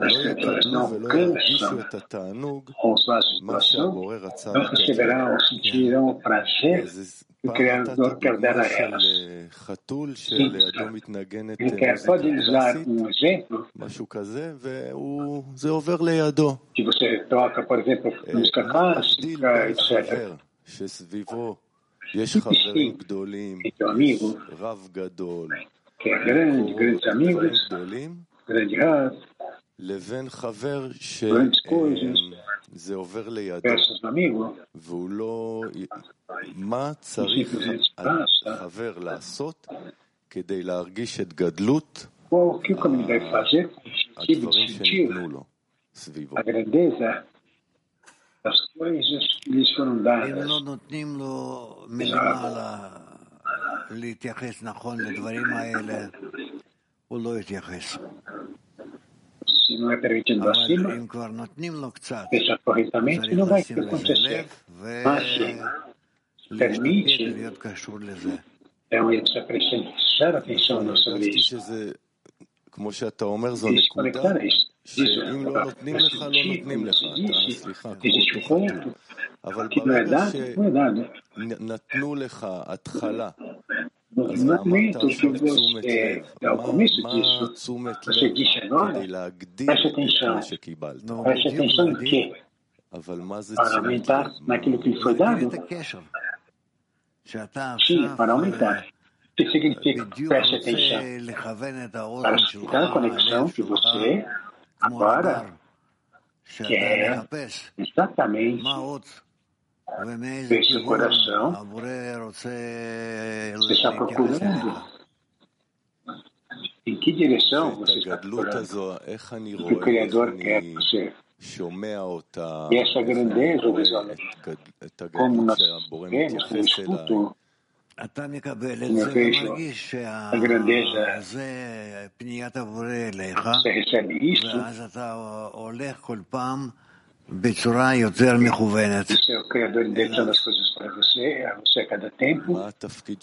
לא יקבלו ולא ירגישו את התענוג, Com sua מה situação, שהבורא רצה não לתת להם. receberão ou sentirão o prazer o criador quer dar a elas. Sim, ele quer, pode usar um exemplo que você toca, por exemplo, música clássica, etc. Sim, tem um amigo que é grande, grandes amigos, grande Rav, grandes coisas, versus amigo, מה צריך החבר לעשות כדי להרגיש את גדלות הדברים שניתנו לו סביבו. אם לא נותנים לו מלמעלה להתייחס נכון לדברים האלה, הוא לא יתייחס. Se não é permitido acima, fecha corretamente, não vai acontecer. Mas se permite, então ele precisa prestar atenção sobre isso. כמו שאתה אומר, זו נקודה שאם לא נותנים לך, לא נותנים לך. אתה, סליחה, כמו חתול. אבל ברגע שנתנו לך התחלה movimento que você, é o começo disso, você disse agora, preste atenção. Preste atenção em quê? Para aumentar naquilo que lhe foi dado? Sim, para aumentar. O que significa? Preste atenção? Para explicar a conexão que você agora? Quer exatamente Feche o coração. Você está procurando? Em que direção você está procurando? O que o Criador quer que você? e essa grandeza visualmente, como nós vemos, como escuto, eu vejo a grandeza, você recebe isso, o Criador deixando as coisas para você, a você a cada tempo,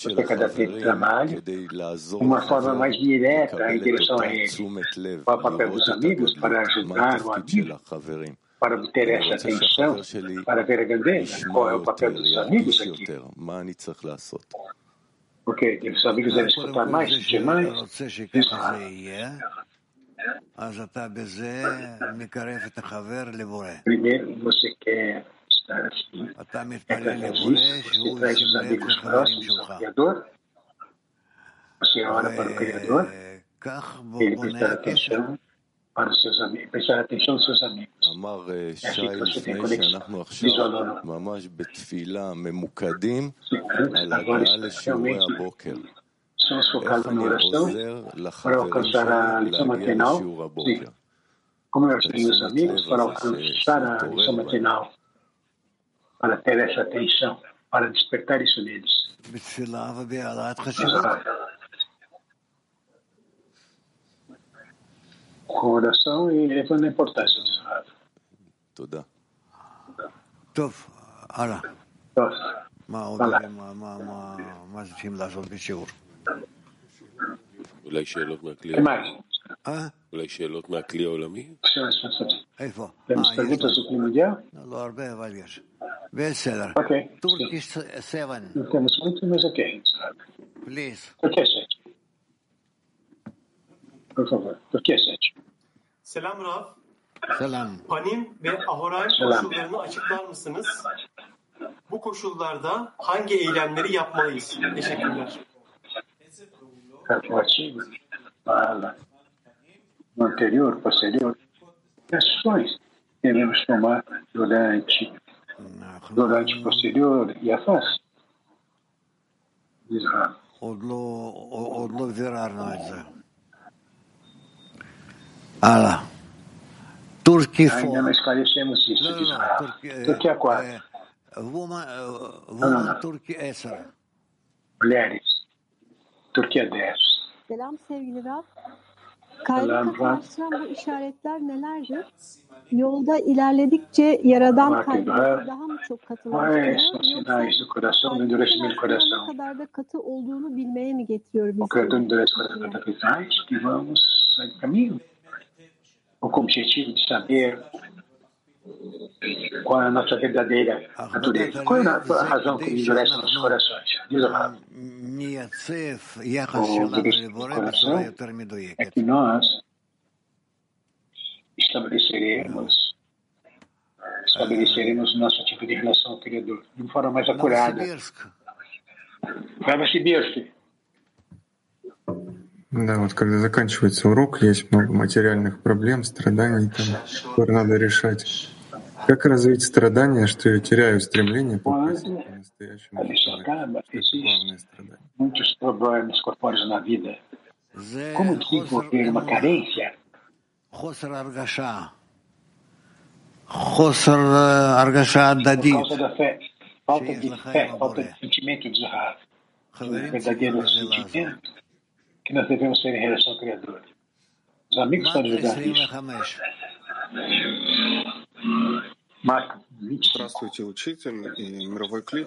você a cada tempo trabalha, uma forma mais direta em direção a Ele. Qual é o papel dos amigos para ajudar o amigo, para obter essa atenção, para ver a grandeza? Qual é o papel dos amigos aqui? Porque os amigos devem escutar mais, sentir mais. Primeiro você quer estar assim, é através disso, você traz os amigos próximos ao Criador, você ora para o Criador, ele prestar atenção para os seus amigos, prestar atenção aos seus amigos. É assim que você tem conexão, isolando. Agora está realmente estamos focados na oração para alcançar a lição matinal. Sim. Como eu tenho os amigos para alcançar a lição matinal, para ter essa atenção, para despertar isso neles. Com oração e levando a importância disso. תודה. טוב, הלאה. טוב. מה עוד, מה צריכים לעשות בשיעור? אולי שאלות מהכלי אולי שאלות מהכלי העולמי? איפה? לא הרבה, אבל יש. בסדר. טורקיש 7. פליז. Selam Rav. Selam. Panim ve Ahoray koşullarını açıklar mısınız? Bu koşullarda hangi eylemleri yapmalıyız? Teşekkürler. atuativo, fala, no anterior, posterior, que ações devemos tomar durante, durante o posterior e a face. Diz Rav. עוד לא ביררנו את זה. הלאה. טורקי פור. Ainda não esclarecemos isso, diz Rav. Turquia 4. Woman Turkey 10. Mulheres. Türkiye 10. Selam sevgili Rab. Kalbi katılaştıran bu işaretler nelerdir? Yolda ilerledikçe Yaradan kalbimize daha mı çok katılaştırıyor? Ne kadar da katı olduğunu bilmeye mi getiriyor bizi? O objetivo é a nossa verdadeira natureza. Qual é a razão que endurece nossos corações? Diz a O do coração é que nós estabeleceremos estabeleceremos nosso tipo de relação ao Criador de uma forma mais acurada. Новосибирск. Да, вот когда заканчивается урок, есть много материальных проблем, страданий, там, которые надо решать. Как развить страдания, что я теряю стремление попросить по-настоящему человека, что это главное страдание? Como explico ter uma carência? Por causa da fé, falta de fé, falta de sentimento de Zahav, um verdadeiro sentimento que nós devemos ter em relação ao Criador. Os amigos podem ajudar nisso. Здравствуйте, учитель и мировой кли.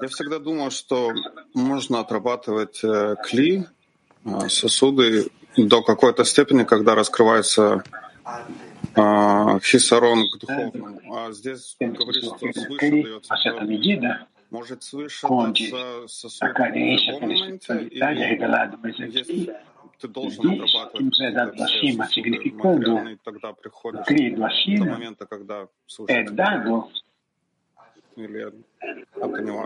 Я всегда думал, что можно отрабатывать э, кли, э, сосуды до какой-то степени, когда раскрывается э, хисарон к духовному. А здесь говорится, что свыше дается. Может свыше даться сосуд в любом моменте, или если Dush Dashima, significando trigo à China, é dado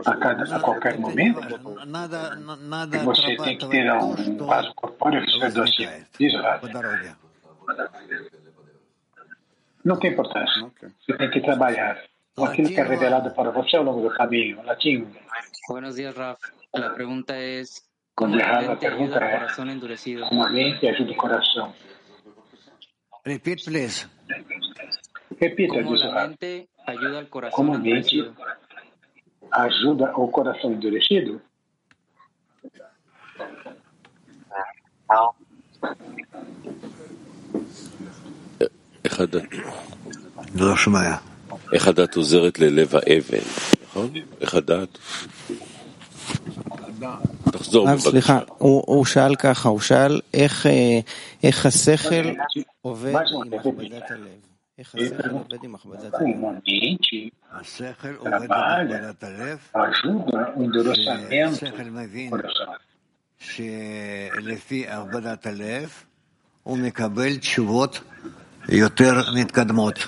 a, cada, a qualquer momento, você tem que ter um vaso corpóreo que seja assim. Diz Rádio. Não tem importância. Você tem que trabalhar com aquilo que é revelado para você ao longo do caminho. Latim. Buenos dias, Rafa. A pergunta es. Como a pergunta é como a mente ajuda o coração. Repeat, please. Repita, Como diz la o mente ayuda al corazón Como a mente endurecido. ajuda o coração endurecido? לא שומע. איך הדת עוזרת ללב האבן, נכון? איך הדת? תחזור רב, סליחה, הוא הוא שאל ככה, הוא שאל איך אה, איך השכל עובד עם הכבדת הלב. איך השכל עובד עם הכבדת הלב. Como a mente השכל עובד בקבלת הלב, ajuda o endurecimento שהשכל do מבין coração. שלפי הכבדת הלב הוא מקבל תשובות יותר מתקדמות.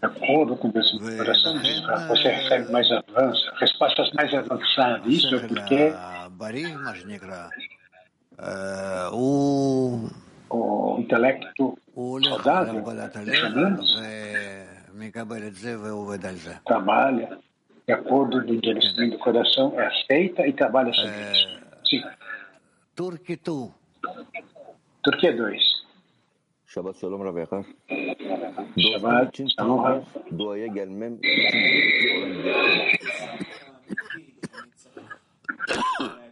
De acordo com o endurecimento do coração, diz Rafa, você recebe mais avanços, respostas mais avançadas. Isso é porque o, o intelecto saudável, né? trabalha de acordo com o direcionamento do coração, é aceita e trabalha sobre isso. Sim. Turquia 2. Turquia 2. Şabat Shalom Rav Yakar. Shalom için tamamen duaya gelmem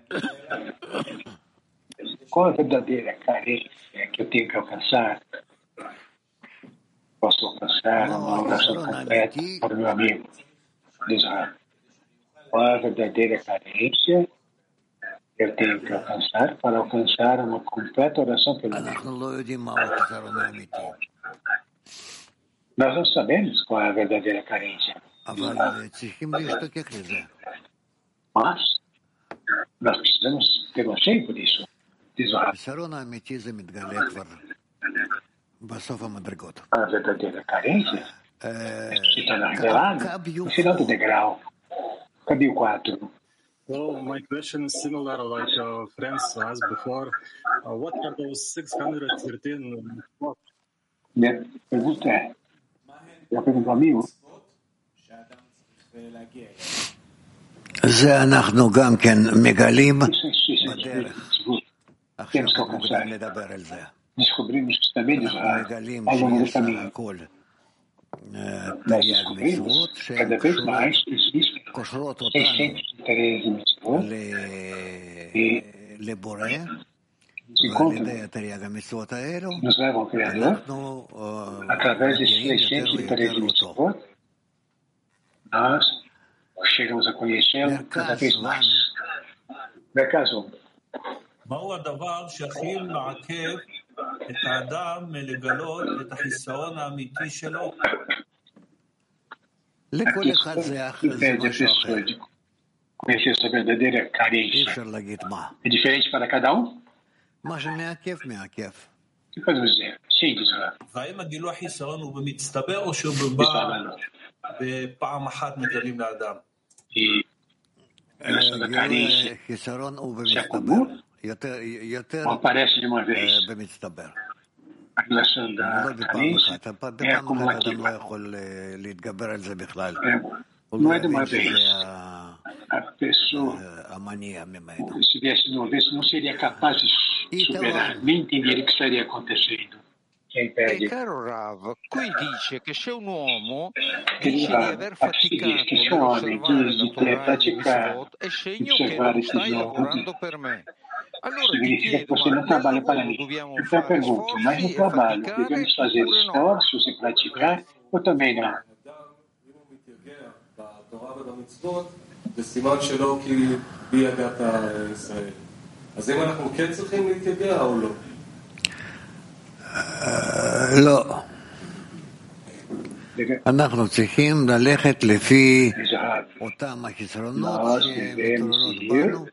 Qual a verdadeira carência que eu tenho que alcançar? Posso alcançar uma oração completa para o meu amigo, diz Qual a verdadeira carência que eu tenho que alcançar para alcançar uma completa oração pelo amigo? Nós não sabemos qual é a verdadeira carência. Mas nós precisamos ter um anseio por isso, diz o Rafa. A verdadeira carência está revelada no final do degrau. Cabil 4. Well, my question is similar, like uh, friends asked before. Uh, what are those 613 mitzvot? Minha pergunta é, já perguntou amigo? זה אנחנו גם כן מגלים בדרך. על זה. אה, תרי"ג המצוות האלו, אנחנו אה, מגלים יותר ויותר אותו. מצוות. Nós chegamos a conhecê-lo cada vez mais. Mercazo, מהו הדבר שהכי מעכב את האדם מלגלות את החיסרון האמיתי שלו aquilo que impede a pessoa de conhecer essa verdadeira carência é diferente para cada um? O que podemos dizer? Sim, diz Rav. והאם הגילוי החיסרון הוא במצטבר או שהוא בא בפעם אחת מגלים לאדם? E a relação da carência se acumula ou aparece de uma vez? A relação da carência é acumulativa. É, não é de uma vez. A pessoa, se viesse de uma vez, não seria capaz de superar, nem entenderia o que estaria acontecendo. Che impede. E caro Rav, qui dice che se un uomo Che dice di Rav, aver aqui diz faticato que se um homem nell'osservare diz la de ter Torah e le praticado, mitzvot, è segno che observar non esses stai jogos, lavorando per me. Allora ti significa que chiedo, você ma não nel trabalha para lavoro mim. dobbiamo Então eu fare pergunto, mas no sforzi e trabalho faticare devemos fazer oppure no? esforços e praticar ou também não? בתורה ובמצוות, זה סימן שלא כי בי יגעת ישראל. אז אם אנחנו כן צריכים להתייגע או לא? לא. אנחנו צריכים ללכת לפי אותם החסרונות Nós שמתעוררות devemos ir בנו,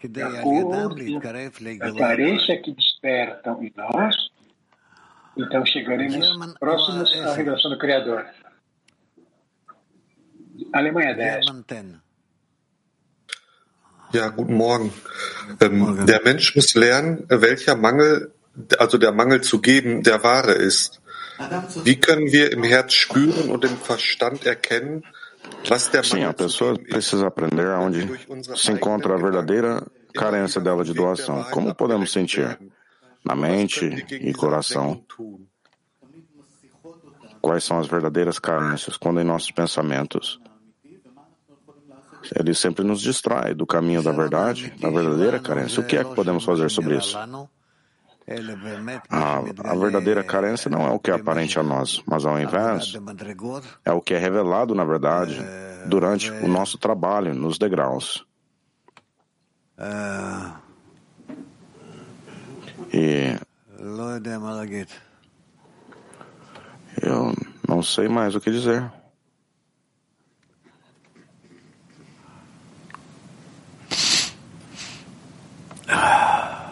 כדי de על acordo ידם להתקרב com a לגילוי carência que despertam em nós, então chegaremos próximos à revelação do Criador. Alemanha 10. Ja, guten Morgen. Ähm, der Mensch muss lernen, welcher Mangel, also der Mangel zu geben, der wahre ist. Wie können wir im Herz spüren und im Verstand erkennen, was der Sim, a pessoa precisa aprender onde se encontra a verdadeira carência dela de doação. Como podemos sentir? Na mente e coração. Quais são as verdadeiras carências? Quando em nossos pensamentos. Ele sempre nos distrai do caminho da verdade, da verdadeira carência. O que é que podemos fazer sobre isso? A, a verdadeira carência não é o que é aparente a nós, mas é ao invés, é o que é revelado, na verdade, durante o nosso trabalho nos degraus. E eu não sei mais o que dizer. Ah.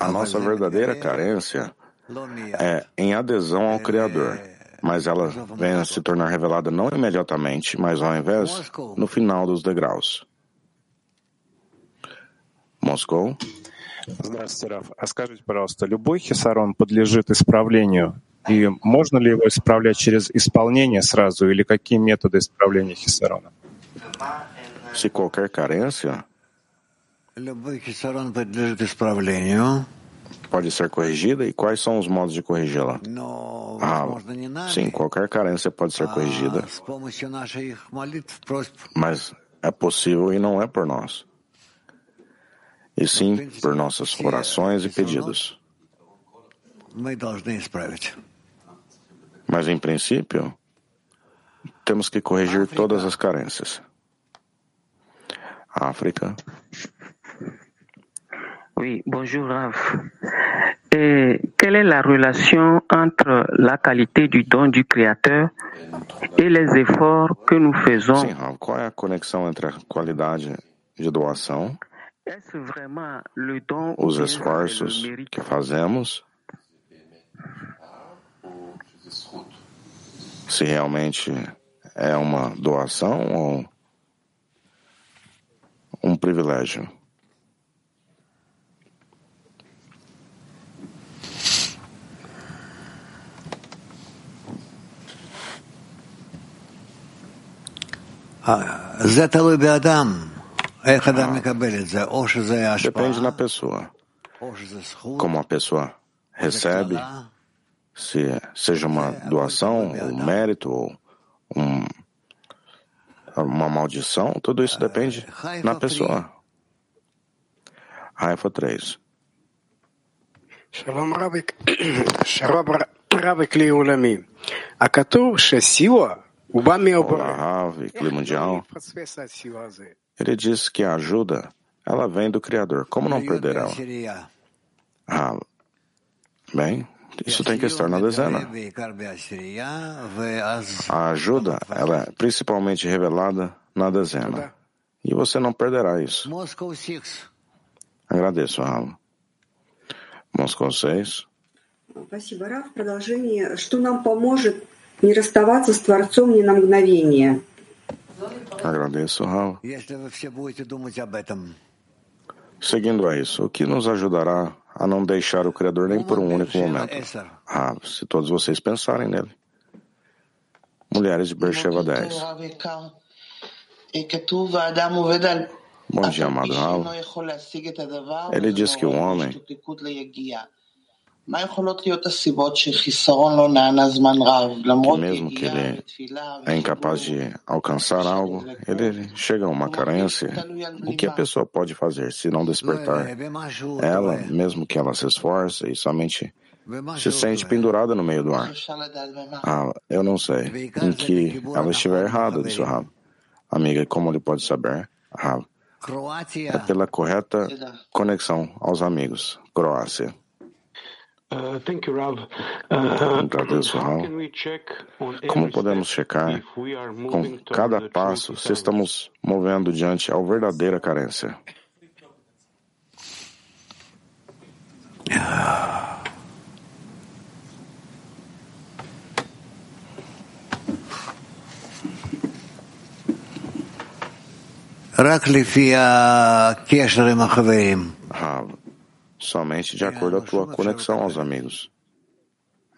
A nossa verdadeira carência é em adesão ao Criador, mas ela vem a se tornar revelada não imediatamente, mas ao invés, no final dos degraus. Moscou. Здравствуйте, Раф. А скажите, пожалуйста, любой хисарон подлежит исправлению? И можно ли его исправлять через исполнение сразу, или какие методы исправления хисарона? Se qualquer carência любой хисарон подлежит исправлению, pode ser corrigida, e quais são os modos de corrigi-la? но Ah, возможно не нами, sim, qualquer carência pode ser corrigida, а с помощью наших молитв, просьб. mas é possível e não é por nós. E sim por nossas orações e pedidos. Mas, em princípio, temos que corrigir África. todas as carências. África. Oui, bonjour, Rav. Et quelle est la relation entre la qualité du don du Créateur et les efforts que nous faisons? Sim, Rav, qual é a conexão entre a qualidade de doação, os esforços que fazemos se realmente é uma doação ou um privilégio. Ah. Depende da pessoa. Como a pessoa recebe, se é, seja uma doação, um mérito ou um, uma maldição, tudo isso depende na pessoa. Raifa 3. Shalom Rabik, Shalom Rabik Li Ulami. Akatur Shesiwa, Ubami Rav, Cli Mundial. Ele diz que a ajuda, ela vem do Criador. Como não perderá? Ah, bem, isso tem que estar na dezena. A ajuda, ela é principalmente revelada na dezena. E você não perderá isso. Agradeço, Raul. Moscou 6. Спасибо, Раф. Продолжение. Что нам поможет не расставаться с Творцом ни на мгновение? Agradeço, Raul. Seguindo a isso, o que nos ajudará a não deixar o Criador nem por um único momento? Ah, se todos vocês pensarem nele. Mulheres de Bersheva 10. Bom dia, amado Raul. Ele diz que o homem que mesmo que ele é incapaz de alcançar algo, ele chega a uma carência. O que a pessoa pode fazer se não despertar? Ela, mesmo que ela se esforce e somente se sente pendurada no meio do ar. Ah, eu não sei em que ela estiver errada, disse o Rav. Amiga, como ele pode saber? Rav. É pela correta conexão aos amigos. Croácia. Uh, uh, Agradeço, Raul. Como podemos checar com cada passo se estamos movendo diante a verdadeira carência? Rav, somente de acordo com a tua conexão aos amigos.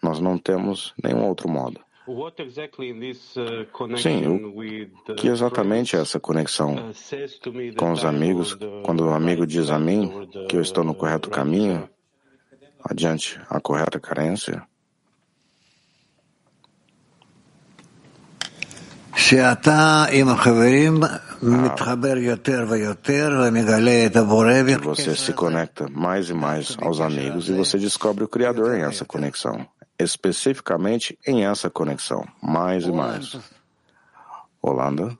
Nós não temos nenhum outro modo. Sim, o que exatamente é essa conexão com os amigos? Quando o amigo diz a mim que eu estou no correto caminho, adiante a correta carência? Você se conecta mais e mais aos amigos e você descobre o Criador em essa conexão, especificamente em essa conexão, mais e mais. Holanda.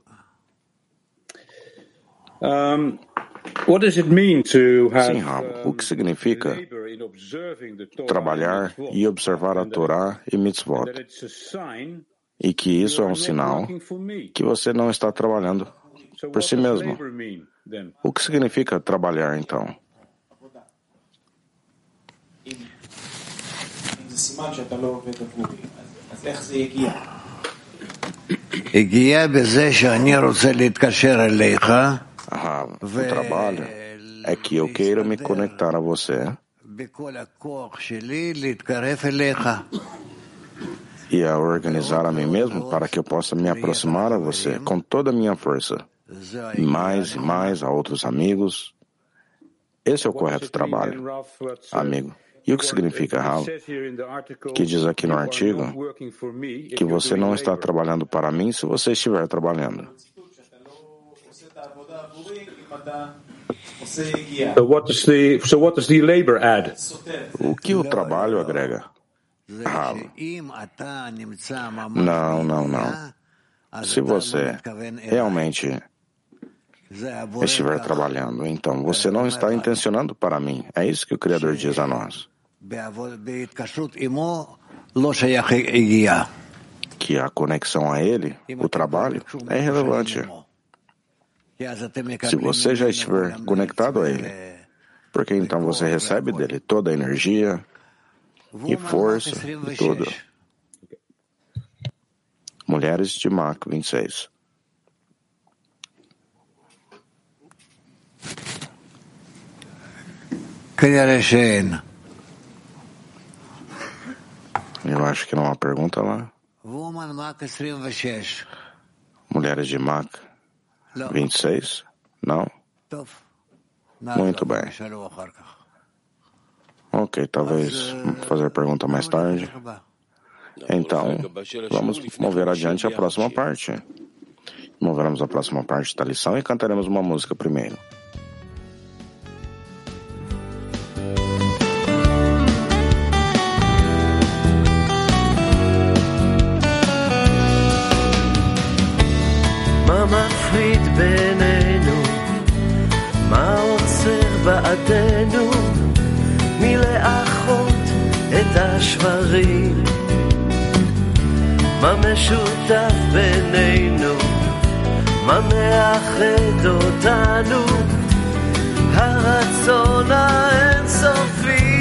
Um, what does it mean to have, Sim, Ramo. O que significa trabalhar e observar a Torá e mitzvot? e que isso é um sinal que você não está trabalhando por si mesmo. O que significa trabalhar, então? Ah, o trabalho é que eu queira me conectar a você e a organizar a mim mesmo para que eu possa me aproximar a você com toda a minha força, mais e mais a outros amigos. Esse é o correto trabalho, amigo. E o que significa, Raul? Que diz aqui no artigo que você não está trabalhando para mim se você estiver trabalhando. O que o trabalho agrega? ralo. Não, não, não. Se você realmente estiver trabalhando, então você não está intencionando para mim. É isso que o Criador diz a nós. Que a conexão a Ele, o trabalho, é irrelevante. Se você já estiver conectado a Ele, porque então você recebe dele toda a energia, e força e tudo. Mulheres de Marco 26. Eu acho que não há pergunta lá. Mulheres de Mac 26? Não? Muito bem. Ok, talvez fazer a pergunta mais tarde. Então, vamos mover adiante a próxima parte. Moveremos a próxima parte da lição e cantaremos uma música primeiro. מפריד בינינו? מה עוצר בעדנו מלאחות את השברים? מה משותף בינינו? מה מאחד אותנו? הרצון האינסופי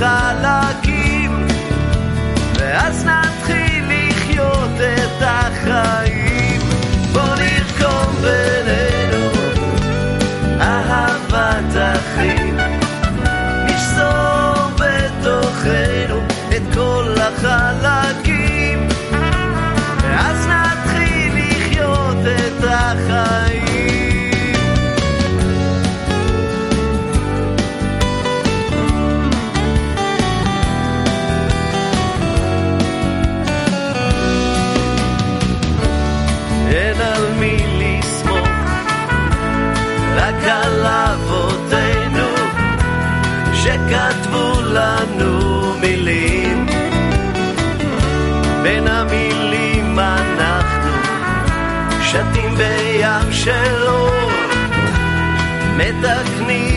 bajar שלו. מתקנים